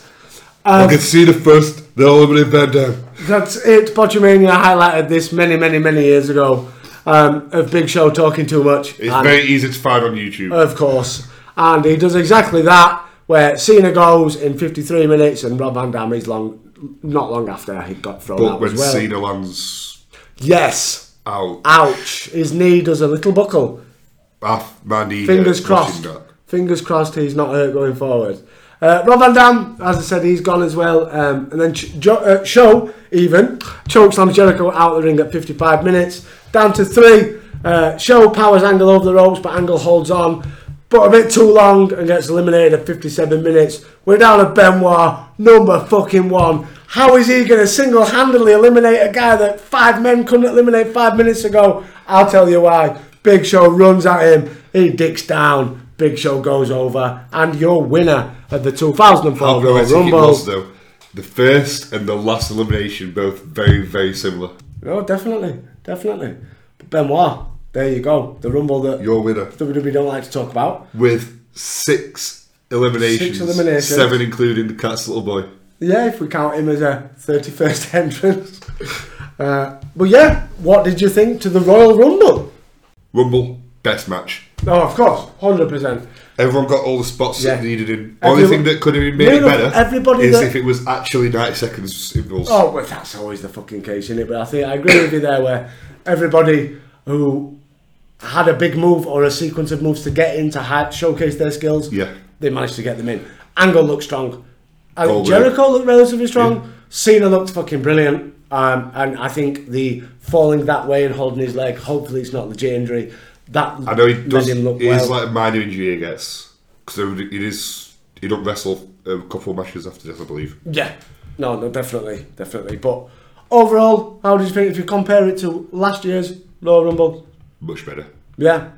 I Um, could see the first, the eliminate Van Dam. That's it. Botchamania highlighted this many, many, many years ago um, of Big Show talking too much. It's and- very easy to find on YouTube. Of course. And he does exactly that, where Cena goes in 53 minutes and Rob Van Dam is long, not long after he got thrown but out when well. Cena lands Yes. out, Ouch. His knee does a little buckle. half my knee Fingers crossed. Fingers crossed he's not hurt going forward. Uh, Rob Van Dam, as I said, he's gone as well. Um, and then Ch- jo- uh, Show, even, chokeslams Jericho out of the ring at 55 minutes. Down to three. Uh, Show powers Angle over the ropes, but Angle holds on. But a bit too long and gets eliminated at 57 minutes. We're down to Benoit, number fucking one. How is he going to single handedly eliminate a guy that five men couldn't eliminate five minutes ago? I'll tell you why. Big Show runs at him, he dicks down. Big Show goes over, and your winner of the 2004 How Royal poetic it Rumble. was, though. The first and the last elimination, both very, very similar. No, definitely, definitely. But Benoit, there you go. The Rumble that Your winner. WWE don't like to talk about. With six eliminations. Six eliminations. Seven including the cat's little boy. Yeah, if we count him as a 31st entrance. Uh, but yeah, what did you think to the Royal Rumble? Rumble, best match. Oh, of course, 100%. Everyone got all the spots Yeah. that needed in. Only Everyone- thing that could have been made it No, no, better everybody is that- if it was actually 90 seconds intervals. Oh, well, that's always the fucking case, isn't it? But I think I agree with you there, where everybody who had a big move or a sequence of moves to get in to hi- showcase their skills, Yeah. they managed to get them in. Angle looked strong. I think Oh, Jericho looked relatively strong. Cena looked fucking brilliant. Um, and I think the falling that way and holding his leg, hopefully it's not the legit injury, that I know he does. him look It is well. like a minor injury, I guess. Because it is. He don't wrestle a couple of matches after this, I believe. Yeah, no, no, definitely, definitely. But overall, how did you think if you compare it to last year's Royal Rumble? Much better. Yeah,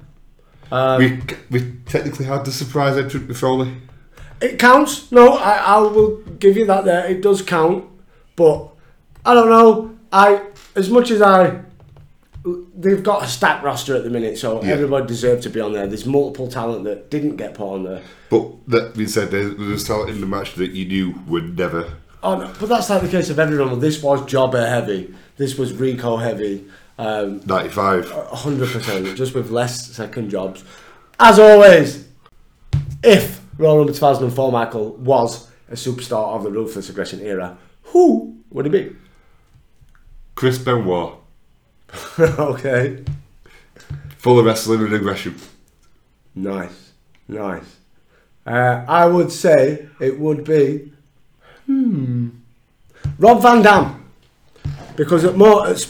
Um, we we technically had the surprise entrant with Foley. it counts. No, I, I will give you that. There, it does count. But I don't know. I as much as I, they've got a stacked roster at the minute, so Yeah. everybody deserved to be on there. There's multiple talent that didn't get put on there. But that being said, there was talent in the match that you knew would never. Oh, no, but that's like the case of every Rumble. This was jobber heavy. This was Rico heavy. Um, 95. hundred percent, just with less second jobs. As always, if Royal Rumble 2004 Michael was a superstar of the Ruthless Aggression era, who would he be? Chris Benoit, okay, full of wrestling and aggression. nice, nice. Uh, I would say it would be hmm, Rob Van Dam, because at more at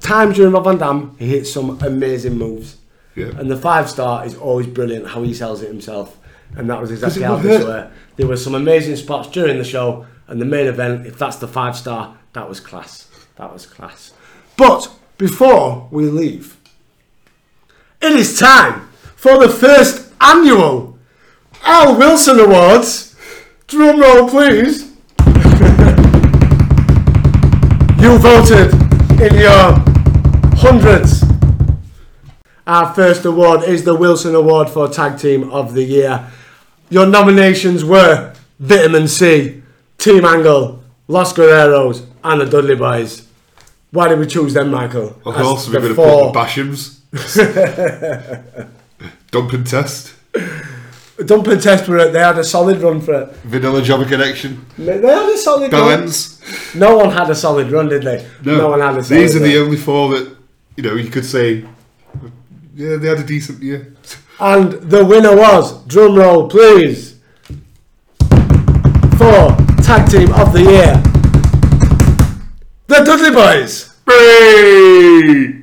times during Rob Van Dam, he hits some amazing moves. Yeah. And the five star is always brilliant how he sells it himself. And that was exactly how this were. There were some amazing spots during the show and the main event, if that's the five star, that was class. That was class. But before we leave, it is time for the first annual Al Wilson Awards. Drum roll, please. you voted in your hundreds. Our first award is the Wilson Award for Tag Team of the Year. Your nominations were Vitamin C, Team Angle, Los Guerreros, and the Dudley Boys. Why did we choose them, Michael? Of course, we're going to put the Bashams. Dump and test. Dump and Test were they had a solid run for it. Vanilla Jobber Connection. They had a solid run. Bowens. No one had a solid run, did they? No, one had a solid these are run. the only four that, you know, you could say, yeah, they had a decent year. And the winner was, drum roll please, for Tag Team of the Year, the Dudley Boys.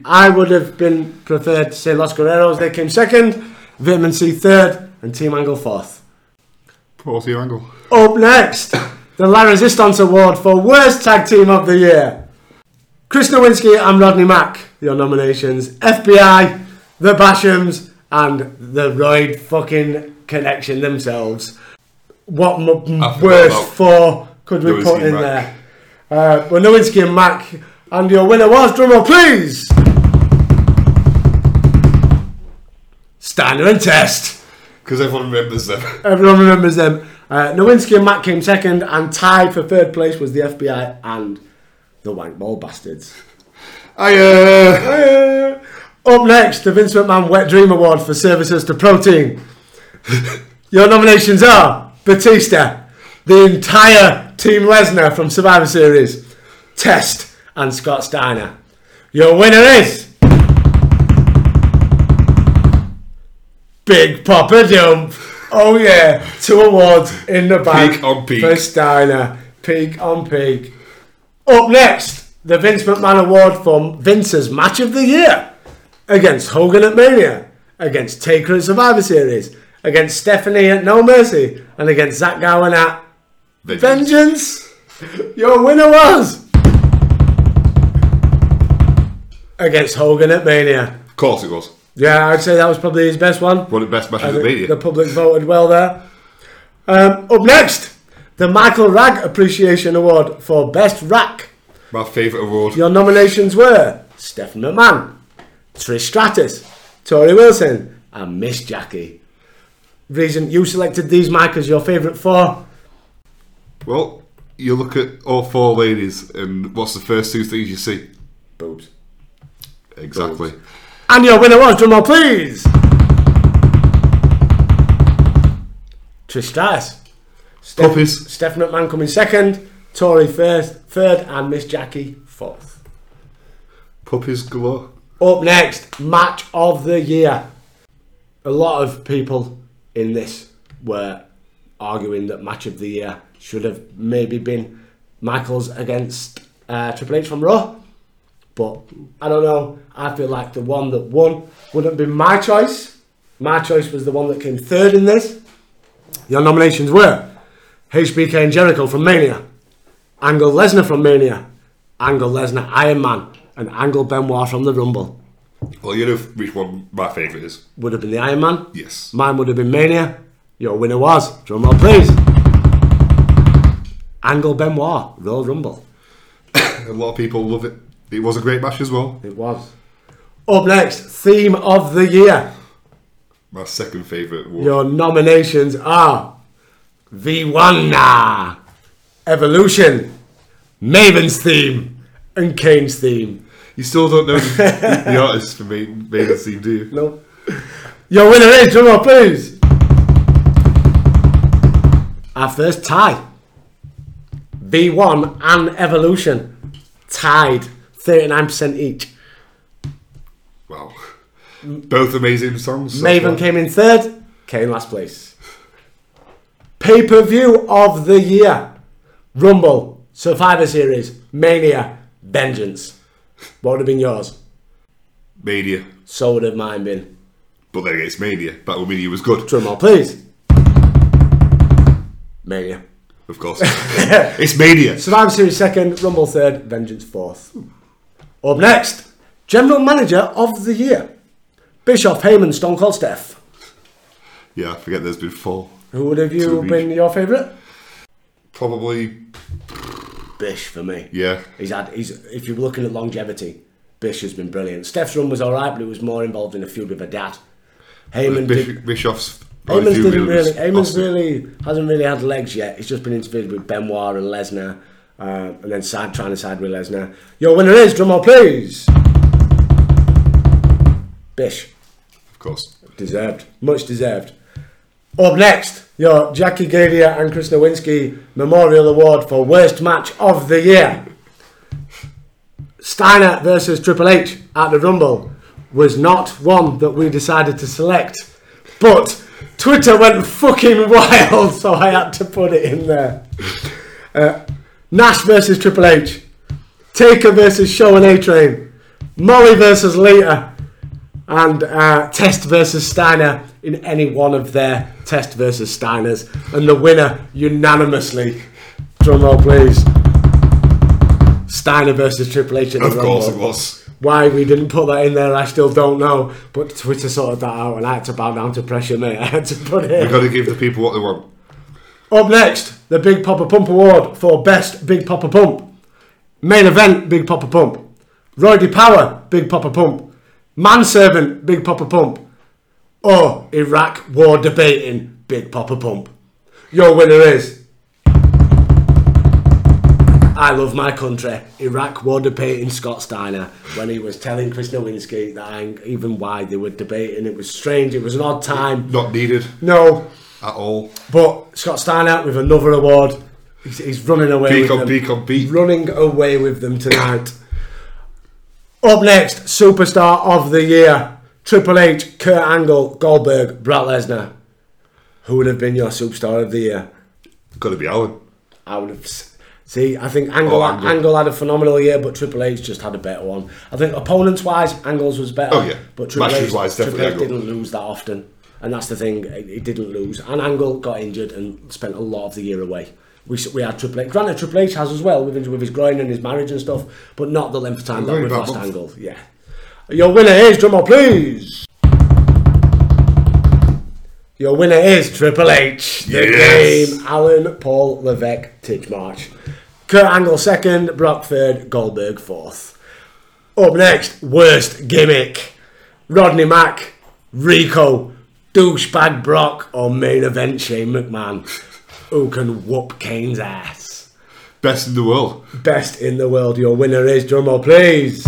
I would have been preferred to say Los Guerreros, they came second, Vitamin C third, and Team Angle fourth. Poor Team Angle. Up next, the La Resistance Award for Worst Tag Team of the Year. Chris Nowinski and Rodney Mack, your nominations. FBI, The Bashams, and the Royd fucking connection themselves. What m- worst four could we Nowinski put in Mack. there? uh, Winowinski and Mack. And your winner was, Drummer, please, Standard and Test. Because everyone remembers them. Everyone remembers them. Uh, Nowinski and Mack came second, and tied for third place was the FBI and the Wank Ball Bastards. I Hiya! Up next, the Vince McMahon Wet Dream Award for services to protein. Your nominations are Batista, the entire Team Lesnar from Survivor Series, Test, and Scott Steiner. Your winner is Big Papa Dump. Oh yeah, two awards in the bag Peak on peak. for Steiner. Peak on peak. Up next, the Vince McMahon Award for Vince's Match of the Year against Hogan at Mania, against Taker at Survivor Series, against Stephanie at No Mercy, and against Zach Gowen at Vengeance. Your winner was against Hogan at Mania. of course it was. Yeah, I'd say that was probably his best one. One of the best matches of think the. The public voted well there. Um, up next, the Michael Rag Appreciation Award for Best Rack. My favourite award. Your nominations were Stephen McMahon, Trish Stratus, Torrie Wilson, and Miss Jackie. Reason you selected these, Mike, as your favourite four? Well, you look at all four ladies, and what's the first two things you see? Boobs. Exactly. And your winner was, drumroll please! Trish Stratus. Steph- Puppies. Steph McMahon coming second, Torrie first, third, and Miss Jackie fourth. Puppies galore. Up next, match of the year. A lot of people in this were arguing that match of the year should have maybe been Michaels against uh, Triple H from Raw. But I don't know. I feel like the one that won wouldn't be my choice. My choice was the one that came third in this. Your nominations were HBK and Jericho from Mania, Angle Lesnar from Mania, Angle Lesnar Iron Man, and Angle Benoit from the Rumble. Well, you know which one my favourite is. Would have been the Iron Man. Yes. Mine would have been Mania. Your winner was, drum roll please, Angle Benoit, Royal Rumble. A lot of people love it. It was a great match as well. It was. Up next, theme of the year. My second favourite award. Your nominations are V1 Evolution, Maven's theme, and Kane's theme. You still don't know the, the artist for Maven Theme, do you? No. Your winner is, drum roll please. Our first tie. V1 and Evolution tied 39% each. Wow. Both amazing songs. so Maven far. came in third, Kane last place. Pay per view of the year Rumble, Survivor Series, Mania, Vengeance. What would have been yours? Mania. So would have mine been. But then against Mania. Battle Mania was good. Drum roll, please. Mania. Of course. it's media. Survivor Series second, Rumble third, Vengeance fourth. Up next, General Manager of the Year Bischoff, Heyman, Stone Cold Steph. Yeah, I forget there's been four. Who would have you been your favourite? Probably, Bish for me. yeah. He's had. He's if you're looking at longevity, Bish has been brilliant. Steph's run was all right, but he was more involved in a feud with a dad. Heyman Bish, did. Bischoff's. Feud didn't really. Heyman's Austin. really hasn't really had legs yet. He's just been interviewed with Benoit and Lesnar, uh, and then side trying to side with Lesnar. Your winner is drum roll, please. Bish Of course. deserved, much deserved. Up next, your Jackie Gayda and Chris Nowinski Memorial Award for Worst Match of the Year. Steiner versus Triple H at the Rumble was not one that we decided to select, but Twitter went fucking wild, so I had to put it in there. Uh, Nash versus Triple H, Taker versus Show and A Train, Molly versus Lita, and uh, Test versus Steiner in any one of their Test versus Steiners, and the winner unanimously. Drum roll, please. Steiner versus Triple H in the Of course Rumble. it was. Why we didn't put that in there, I still don't know. But Twitter sorted that out, and I had to bow down to pressure, mate. I had to put it. We've got to give the people what they want. Up next, the Big Papa Pump Award for Best Big Papa Pump. Main event, Big Papa Pump. Roy Power, Big Papa Pump. Manservant, Big Papa Pump. or Iraq war debating Big Papa Pump? Your winner is. I love my country. Iraq war debating Scott Steiner when he was telling Chris Nowinski that I, even why they were debating. It was strange. It was an odd time. Not needed No, at all. but Scott Steiner with another award. He's, he's running away Beak with on them. beak on beak. Running away with them tonight. Up next, superstar of the year: Triple H, Kurt Angle, Goldberg, Brock Lesnar. Who would have been your superstar of the year? Got to be Owen. I would have. See, I think Angle, Oh, Angle. Angle had a phenomenal year, but Triple H just had a better one. I think opponents wise, Angle's was better. Oh, yeah. but Triple H, Matches-wise, Triple definitely H Angle. didn't lose that often, and that's the thing. He didn't lose, and Angle got injured and spent a lot of the year away. We, we had Triple H. Granted, Triple H has as well with his, with his groin and his marriage and stuff, but not the length of time that we've lost month. Angle. Yeah. Your winner is drummer, please. Your winner is Triple H. The Yes. game, Alan Paul Levesque Titchmarsh. Kurt Angle second, Brock third, Goldberg fourth. Up next, worst gimmick. Rodney Mack, Rico, douchebag Brock, or main event Shane McMahon. Who can whoop Kane's ass? Best in the world. Best in the world. Your winner is drummer, please.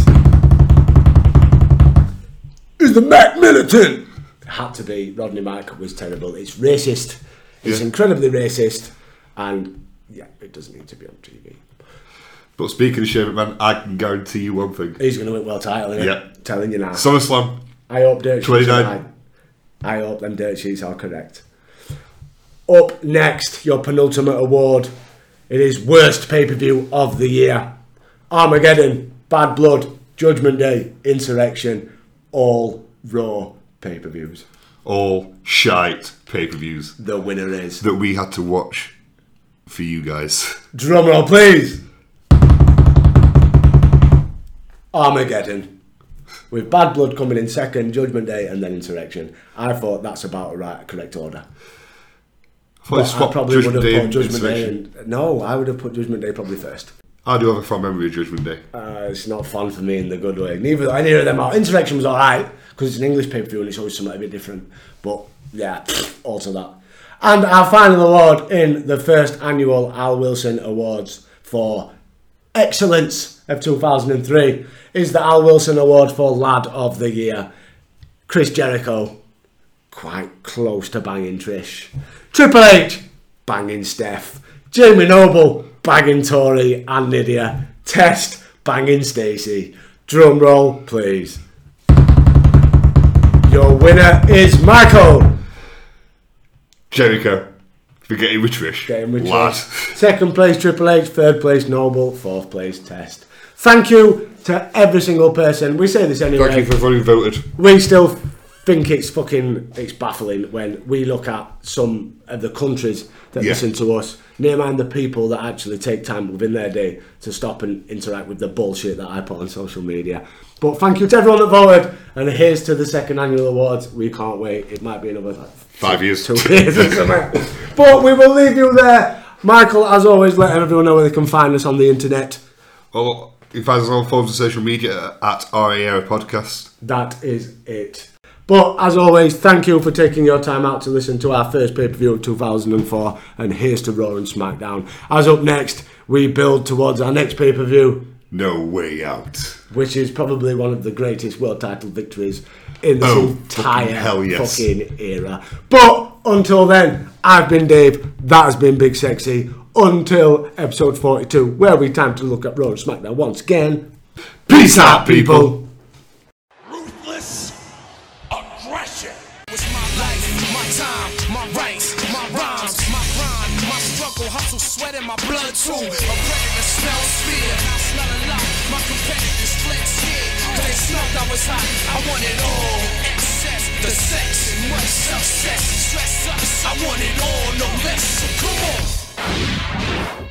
Is the Mack Militant? It had to be. Rodney Mack was terrible. It's racist. It's Yeah. incredibly racist, and yeah, it doesn't need to be on TV. But speaking of Shane McMahon, I can guarantee you one thing. He's going to win world title. Innit? Yeah. telling you now. SummerSlam. I hope dirt sheets 29. are right. I hope them dirt sheets are correct. Up next, your penultimate award. It is worst pay per view of the year. Armageddon, Bad Blood, Judgment Day, Insurrection, all Raw pay per views. All shite pay per views The winner is. that we had to watch for you guys. Drumroll, please. Armageddon. With Bad Blood coming in second, Judgment Day, and then Insurrection. I thought that's about a right, correct order. I I probably would Judgment have Day put Judgment Day. No, I would have put Judgment Day probably first. I do have a fond memory of Judgment Day. Uh, it's not fun for me in the good way. Neither any of them are. Insurrection was alright because it's an English pay per view and it's always something a bit different. But yeah, also that. And our final award in the first annual Al Wilson Awards for excellence of 2003 is the Al Wilson Award for Lad of the Year. Chris Jericho, quite close to banging Trish. Triple H, banging Steph. Jamie Noble, banging Torrie and Nidia. Test, banging Stacey. Drum roll, please. Your winner is Michael. Jericho. Forgetting with Trish. Getting with Lad. Trish. Second place Triple H, third place Noble, fourth place Test. Thank you to every single person. We say this anyway. Thank you for who voted. we still think it's fucking it's baffling when we look at some of the countries that Yeah. listen to us near mind the people that actually take time within their day to stop and interact with the bullshit that I put on social media but thank you to everyone that voted and here's to the second annual awards we can't wait it might be another Five years. two years or something but we will leave you there Michael as always let everyone know where they can find us on the internet Well, you can find us on forms of social media at RAR Podcast. That is it. But as always, thank you for taking your time out to listen to our first pay per view of 2004. And here's to Raw and SmackDown. As up next, we build towards our next pay per view, No way out. which is probably one of the greatest world title victories in this Oh, entire fucking hell yes. fucking era. But until then, I've been Dave. That has been Big Sexy. Until episode 42, where we time to look at Raw and SmackDown once again. Peace out, people. Ruthless aggression. It's my life, my time, my rights, my rhymes, my grind, my struggle, hustle, sweat, and my blood too. Was hot. I want it all. Excess, the sex, and much success. Stress us, I want it all, no less. So come on.